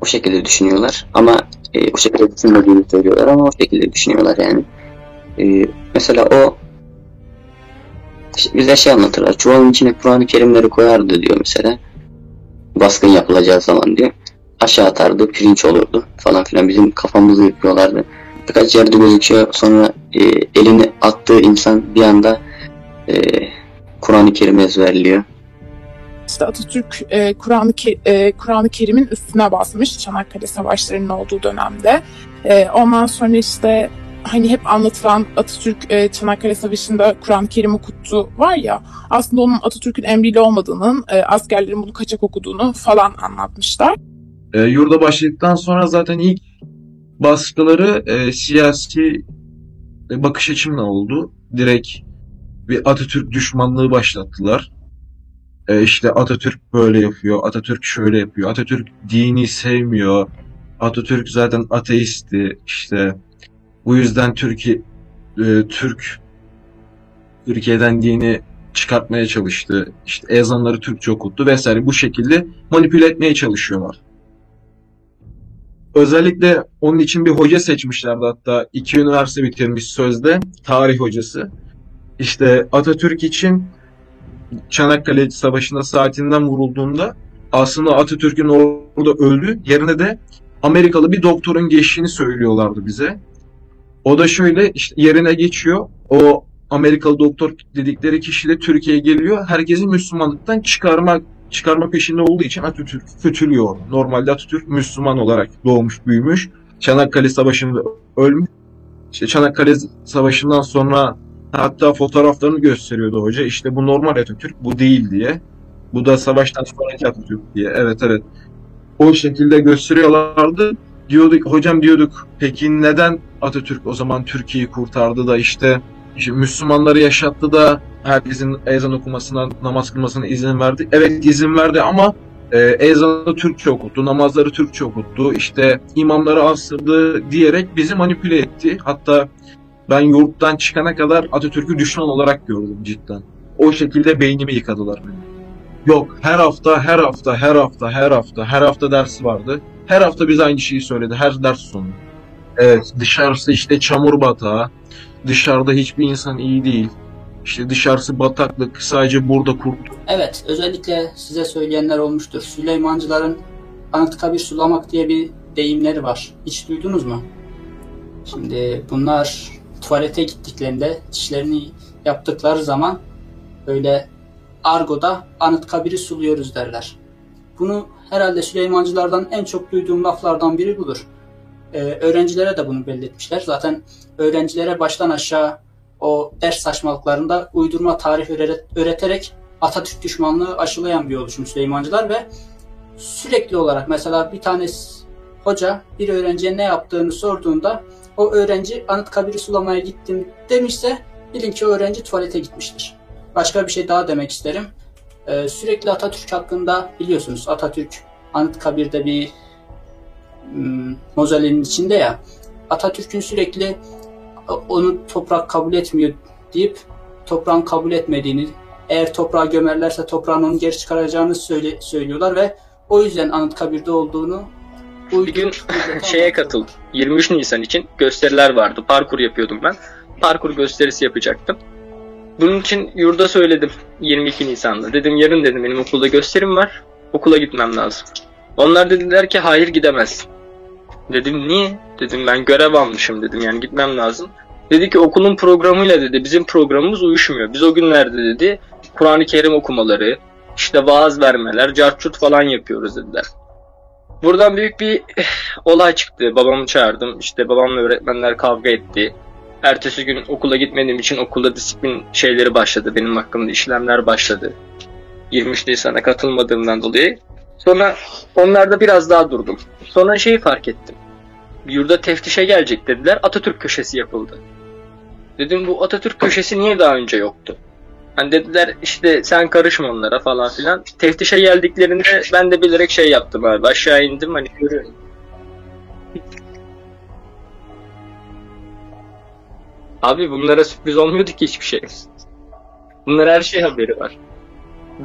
S5: O şekilde düşünüyorlar ama e, o şekilde düşünmediğini söylüyorlar ama o şekilde düşünüyorlar yani. E, mesela o bize şey anlatırlar. Çuvalın içine Kur'an-ı Kerimleri koyardı diyor mesela. Baskın yapılacağı zaman diyor. Aşağı atardı, pirinç olurdu falan filan. Bizim kafamızı yapıyorlardı. Birkaç yerde gözüküyor. Sonra e, elini attığı insan bir anda e, Kur'an-ı Kerim ezberliyor.
S4: İşte Atatürk e, Kur'an-ı Ke- e, Kur'an-ı Kerim'in üstüne basmış Çanakkale Savaşları'nın olduğu dönemde. E, ondan sonra işte hani hep anlatılan Atatürk e, Çanakkale Savaşı'nda Kur'an-ı Kerim okuttu var ya aslında onun Atatürk'ün emriyle olmadığının e, askerlerin bunu kaçak okuduğunu falan anlatmışlar.
S6: E, yurda başladıktan sonra zaten ilk baskıları e, siyasi bakış açımla oldu. Direkt bir Atatürk düşmanlığı başlattılar. E, işte Atatürk böyle yapıyor, Atatürk şöyle yapıyor, Atatürk dini sevmiyor, Atatürk zaten ateisti, işte bu yüzden Türkiye e, Türk Türkiye'den dini çıkartmaya çalıştı. İşte ezanları Türkçe okuttu vesaire bu şekilde manipüle etmeye çalışıyorlar. Özellikle onun için bir hoca seçmişlerdi hatta iki üniversite bitirmiş sözde tarih hocası. İşte Atatürk için Çanakkale Savaşı'nda saatinden vurulduğunda aslında Atatürk'ün orada öldü. Yerine de Amerikalı bir doktorun geçtiğini söylüyorlardı bize. O da şöyle işte yerine geçiyor. O Amerikalı doktor dedikleri kişi de Türkiye'ye geliyor. Herkesi Müslümanlıktan çıkarmak çıkarma peşinde olduğu için Atatürk kötülüyor. Normalde Atatürk Müslüman olarak doğmuş, büyümüş. Çanakkale Savaşı'nda ölmüş. İşte Çanakkale Savaşı'ndan sonra hatta fotoğraflarını gösteriyordu hoca. İşte bu normal Atatürk, bu değil diye. Bu da savaştan sonraki Atatürk diye. Evet evet. O şekilde gösteriyorlardı. Diyorduk, hocam diyorduk peki neden Atatürk o zaman Türkiye'yi kurtardı da işte, işte Müslümanları yaşattı da herkesin ezan okumasına, namaz kılmasına izin verdi. Evet izin verdi ama e, ezanı Türkçe okuttu, namazları Türkçe okuttu, işte imamları astırdı diyerek bizi manipüle etti. Hatta ben yurttan çıkana kadar Atatürk'ü düşman olarak gördüm cidden. O şekilde beynimi yıkadılar beni. Yok her hafta, her hafta, her hafta, her hafta, her hafta dersi vardı. Her hafta bize aynı şeyi söyledi, her ders sonu. Evet, dışarısı işte çamur batağı, dışarıda hiçbir insan iyi değil. İşte dışarısı bataklık, sadece burada kurt.
S3: Evet, özellikle size söyleyenler olmuştur. Süleymancıların Anıtkabir sulamak diye bir deyimleri var. Hiç duydunuz mu? Şimdi bunlar tuvalete gittiklerinde dişlerini yaptıkları zaman böyle argoda Anıtkabir'i suluyoruz derler. Bunu herhalde Süleymancılardan en çok duyduğum laflardan biri budur. Ee, öğrencilere de bunu belirtmişler. Zaten öğrencilere baştan aşağı o ders saçmalıklarında uydurma tarih öğreterek Atatürk düşmanlığı aşılayan bir oluşum Süleymancılar ve sürekli olarak mesela bir tane hoca bir öğrenciye ne yaptığını sorduğunda o öğrenci Anıtkabir'i sulamaya gittim demişse bilin ki o öğrenci tuvalete gitmiştir. Başka bir şey daha demek isterim. Ee, sürekli Atatürk hakkında biliyorsunuz Atatürk Anıtkabir'de bir hmm, mozolenin içinde ya Atatürk'ün sürekli onu toprak kabul etmiyor deyip toprağın kabul etmediğini eğer toprağa gömerlerse toprağın onu geri çıkaracağını söyle, söylüyorlar ve o yüzden Anıtkabir'de olduğunu
S8: bir gün şeye katıldım. 23 Nisan için gösteriler vardı. Parkur yapıyordum ben. Parkur gösterisi yapacaktım. Bunun için yurda söyledim 22 Nisan'da. Dedim yarın dedim benim okulda gösterim var. Okula gitmem lazım. Onlar dediler ki hayır gidemezsin. Dedim niye? Dedim ben görev almışım dedim yani gitmem lazım. Dedi ki okulun programıyla dedi bizim programımız uyuşmuyor. Biz o günlerde dedi Kur'an-ı Kerim okumaları, işte vaaz vermeler, carçurt falan yapıyoruz dediler. Buradan büyük bir olay çıktı. Babamı çağırdım. İşte babamla öğretmenler kavga etti. Ertesi gün okula gitmediğim için okulda disiplin şeyleri başladı. Benim hakkımda işlemler başladı. 23 Nisan'a katılmadığımdan dolayı. Sonra onlarda biraz daha durdum. Sonra şeyi fark ettim. Yurda teftişe gelecek dediler. Atatürk köşesi yapıldı. Dedim bu Atatürk köşesi niye daha önce yoktu? Hani dediler işte sen karışma onlara falan filan. Teftişe geldiklerinde ben de bilerek şey yaptım abi. Aşağı indim hani görüyorum. Abi bunlara sürpriz olmuyordu ki hiçbir şey. Bunlar her şey haberi var.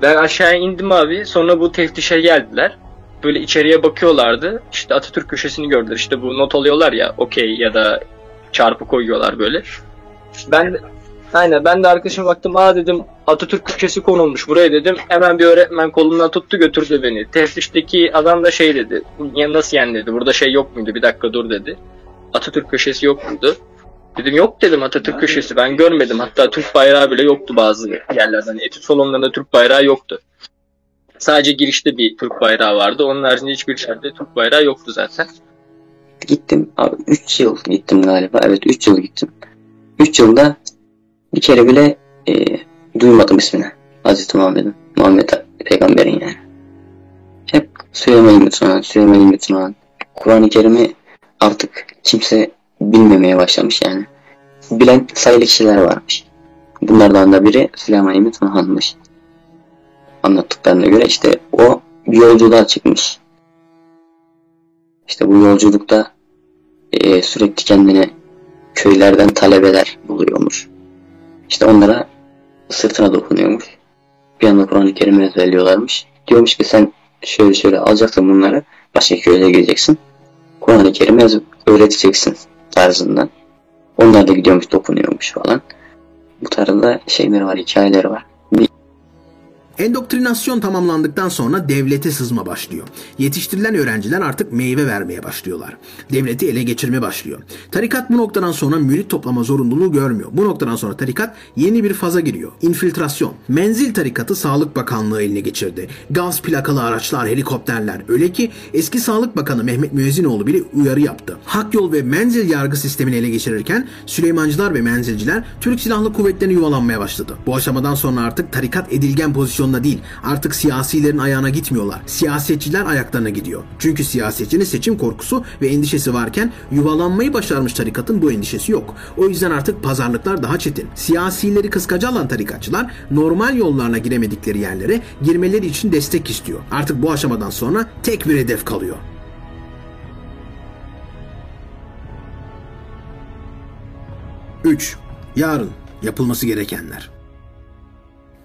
S8: Ben aşağıya indim abi. Sonra bu teftişe geldiler. Böyle içeriye bakıyorlardı. İşte Atatürk köşesini gördüler. İşte bu not alıyorlar ya okey ya da çarpı koyuyorlar böyle. Ben aynen ben de arkadaşıma baktım. Aa dedim Atatürk köşesi konulmuş buraya dedim. Hemen bir öğretmen kolumdan tuttu götürdü beni. Teftişteki adam da şey dedi. Nasıl yani dedi. Burada şey yok muydu? Bir dakika dur dedi. Atatürk köşesi yok muydu? Dedim yok dedim Atatürk köşesi ben görmedim. Hatta Türk bayrağı bile yoktu bazı yerlerde. Hani etüt salonlarında Türk bayrağı yoktu. Sadece girişte bir Türk bayrağı vardı. Onun haricinde hiçbir yerde Türk bayrağı yoktu zaten.
S5: Gittim abi 3 yıl gittim galiba. Evet 3 yıl gittim. 3 yılda bir kere bile e, duymadım ismini. Hazreti Muhammed'in. Muhammed peygamberin yani. Hep Süleyman Lütfen, Süleyman Lütfen. Kur'an-ı Kerim'i artık kimse bilmemeye başlamış yani. Bilen sayılı kişiler varmış. Bunlardan da biri Süleyman İmit Han'mış. Anlattıklarına göre işte o bir yolculuğa çıkmış. İşte bu yolculukta e, sürekli kendine köylerden talebeler buluyormuş. İşte onlara sırtına dokunuyormuş. Bir anda Kur'an-ı Kerim'i ezberliyorlarmış. Diyormuş ki sen şöyle şöyle alacaksın bunları başka köyle gideceksin. Kur'an-ı Kerim'i öğreteceksin tarzından. Onlar da gidiyormuş dokunuyormuş falan. Bu tarzda şeyler var, hikayeleri var.
S1: Endoktrinasyon tamamlandıktan sonra devlete sızma başlıyor. Yetiştirilen öğrenciler artık meyve vermeye başlıyorlar. Devleti ele geçirme başlıyor. Tarikat bu noktadan sonra mürit toplama zorunluluğu görmüyor. Bu noktadan sonra tarikat yeni bir faza giriyor. İnfiltrasyon. Menzil tarikatı Sağlık Bakanlığı eline geçirdi. Gaz plakalı araçlar, helikopterler. Öyle ki eski Sağlık Bakanı Mehmet Müezzinoğlu bile uyarı yaptı. Hak yol ve menzil yargı sistemini ele geçirirken Süleymancılar ve menzilciler Türk Silahlı Kuvvetleri'ne yuvalanmaya başladı. Bu aşamadan sonra artık tarikat edilgen pozisyon pozisyonda değil. Artık siyasilerin ayağına gitmiyorlar. Siyasetçiler ayaklarına gidiyor. Çünkü siyasetçinin seçim korkusu ve endişesi varken yuvalanmayı başarmış tarikatın bu endişesi yok. O yüzden artık pazarlıklar daha çetin. Siyasileri kıskaca alan tarikatçılar normal yollarına giremedikleri yerlere girmeleri için destek istiyor. Artık bu aşamadan sonra tek bir hedef kalıyor. Üç. Yarın yapılması gerekenler.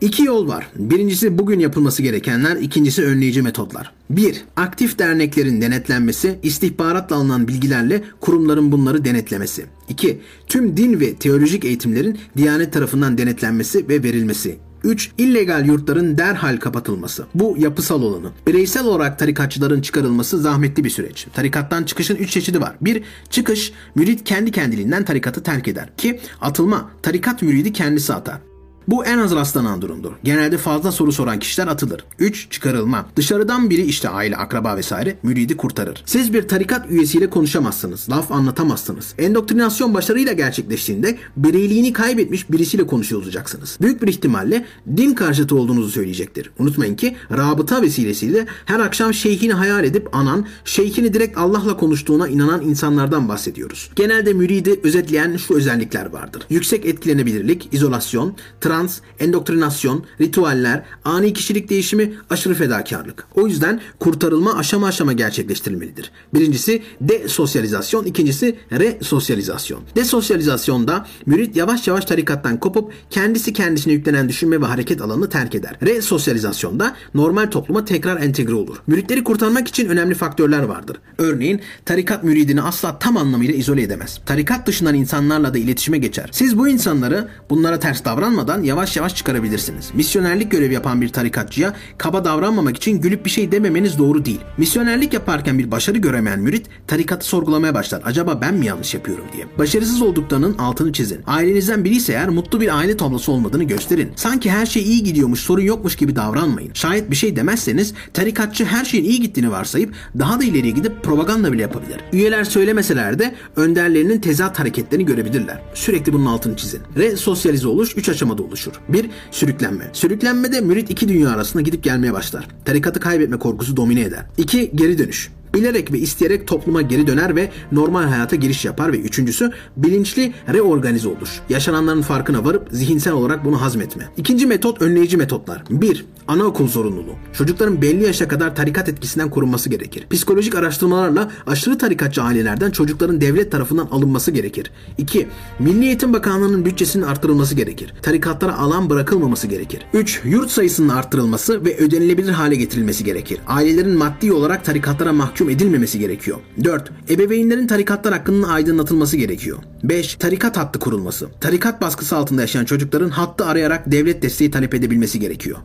S1: İki yol var. Birincisi bugün yapılması gerekenler, ikincisi önleyici metotlar. 1. Aktif derneklerin denetlenmesi, istihbaratla alınan bilgilerle kurumların bunları denetlemesi. 2. Tüm din ve teolojik eğitimlerin Diyanet tarafından denetlenmesi ve verilmesi. 3. illegal yurtların derhal kapatılması. Bu yapısal olanı. Bireysel olarak tarikatçıların çıkarılması zahmetli bir süreç. Tarikattan çıkışın 3 çeşidi var. 1. Çıkış, mürit kendi kendiliğinden tarikatı terk eder. 2. Atılma, tarikat müridi kendisi atar. Bu en az rastlanan durumdur. Genelde fazla soru soran kişiler atılır. 3. Çıkarılma. Dışarıdan biri işte aile, akraba vesaire müridi kurtarır. Siz bir tarikat üyesiyle konuşamazsınız. Laf anlatamazsınız. Endoktrinasyon başarıyla gerçekleştiğinde bireyliğini kaybetmiş birisiyle konuşuyor olacaksınız. Büyük bir ihtimalle din karşıtı olduğunuzu söyleyecektir. Unutmayın ki rabıta vesilesiyle her akşam şeyhini hayal edip anan, şeyhini direkt Allah'la konuştuğuna inanan insanlardan bahsediyoruz. Genelde müridi özetleyen şu özellikler vardır. Yüksek etkilenebilirlik, izolasyon, trans, endoktrinasyon, ritüeller, ani kişilik değişimi, aşırı fedakarlık. O yüzden kurtarılma aşama aşama gerçekleştirilmelidir. Birincisi desosyalizasyon, ikincisi resosyalizasyon. Desosyalizasyonda mürit yavaş yavaş tarikattan kopup kendisi kendisine yüklenen düşünme ve hareket alanını terk eder. Resosyalizasyonda normal topluma tekrar entegre olur. Müritleri kurtarmak için önemli faktörler vardır. Örneğin tarikat müridini asla tam anlamıyla izole edemez. Tarikat dışından insanlarla da iletişime geçer. Siz bu insanları bunlara ters davranmadan yavaş yavaş çıkarabilirsiniz. Misyonerlik görevi yapan bir tarikatçıya kaba davranmamak için gülüp bir şey dememeniz doğru değil. Misyonerlik yaparken bir başarı göremeyen mürit tarikatı sorgulamaya başlar. Acaba ben mi yanlış yapıyorum diye. Başarısız olduklarının altını çizin. Ailenizden biri ise eğer mutlu bir aile tablosu olmadığını gösterin. Sanki her şey iyi gidiyormuş, sorun yokmuş gibi davranmayın. Şayet bir şey demezseniz tarikatçı her şeyin iyi gittiğini varsayıp daha da ileriye gidip propaganda bile yapabilir. Üyeler söylemeseler de önderlerinin tezat hareketlerini görebilirler. Sürekli bunun altını çizin. Resosyalize oluş 3 aşamada oluşur. 1. Sürüklenme. Sürüklenmede mürit iki dünya arasında gidip gelmeye başlar. Tarikatı kaybetme korkusu domine eder. 2. Geri dönüş. Bilerek ve isteyerek topluma geri döner ve normal hayata giriş yapar ve üçüncüsü bilinçli reorganize olur. Yaşananların farkına varıp zihinsel olarak bunu hazmetme. İkinci metot önleyici metotlar. 1. Anaokul zorunluluğu. Çocukların belli yaşa kadar tarikat etkisinden korunması gerekir. Psikolojik araştırmalarla aşırı tarikatçı ailelerden çocukların devlet tarafından alınması gerekir. 2. Milli Eğitim Bakanlığı'nın bütçesinin arttırılması gerekir. Tarikatlara alan bırakılmaması gerekir. 3. Yurt sayısının arttırılması ve ödenilebilir hale getirilmesi gerekir. Ailelerin maddi olarak tarikatlara mahkum edilmemesi gerekiyor. 4. Ebeveynlerin tarikatlar hakkında aydınlatılması gerekiyor. 5. Tarikat hattı kurulması. Tarikat baskısı altında yaşayan çocukların hattı arayarak devlet desteği talep edebilmesi gerekiyor.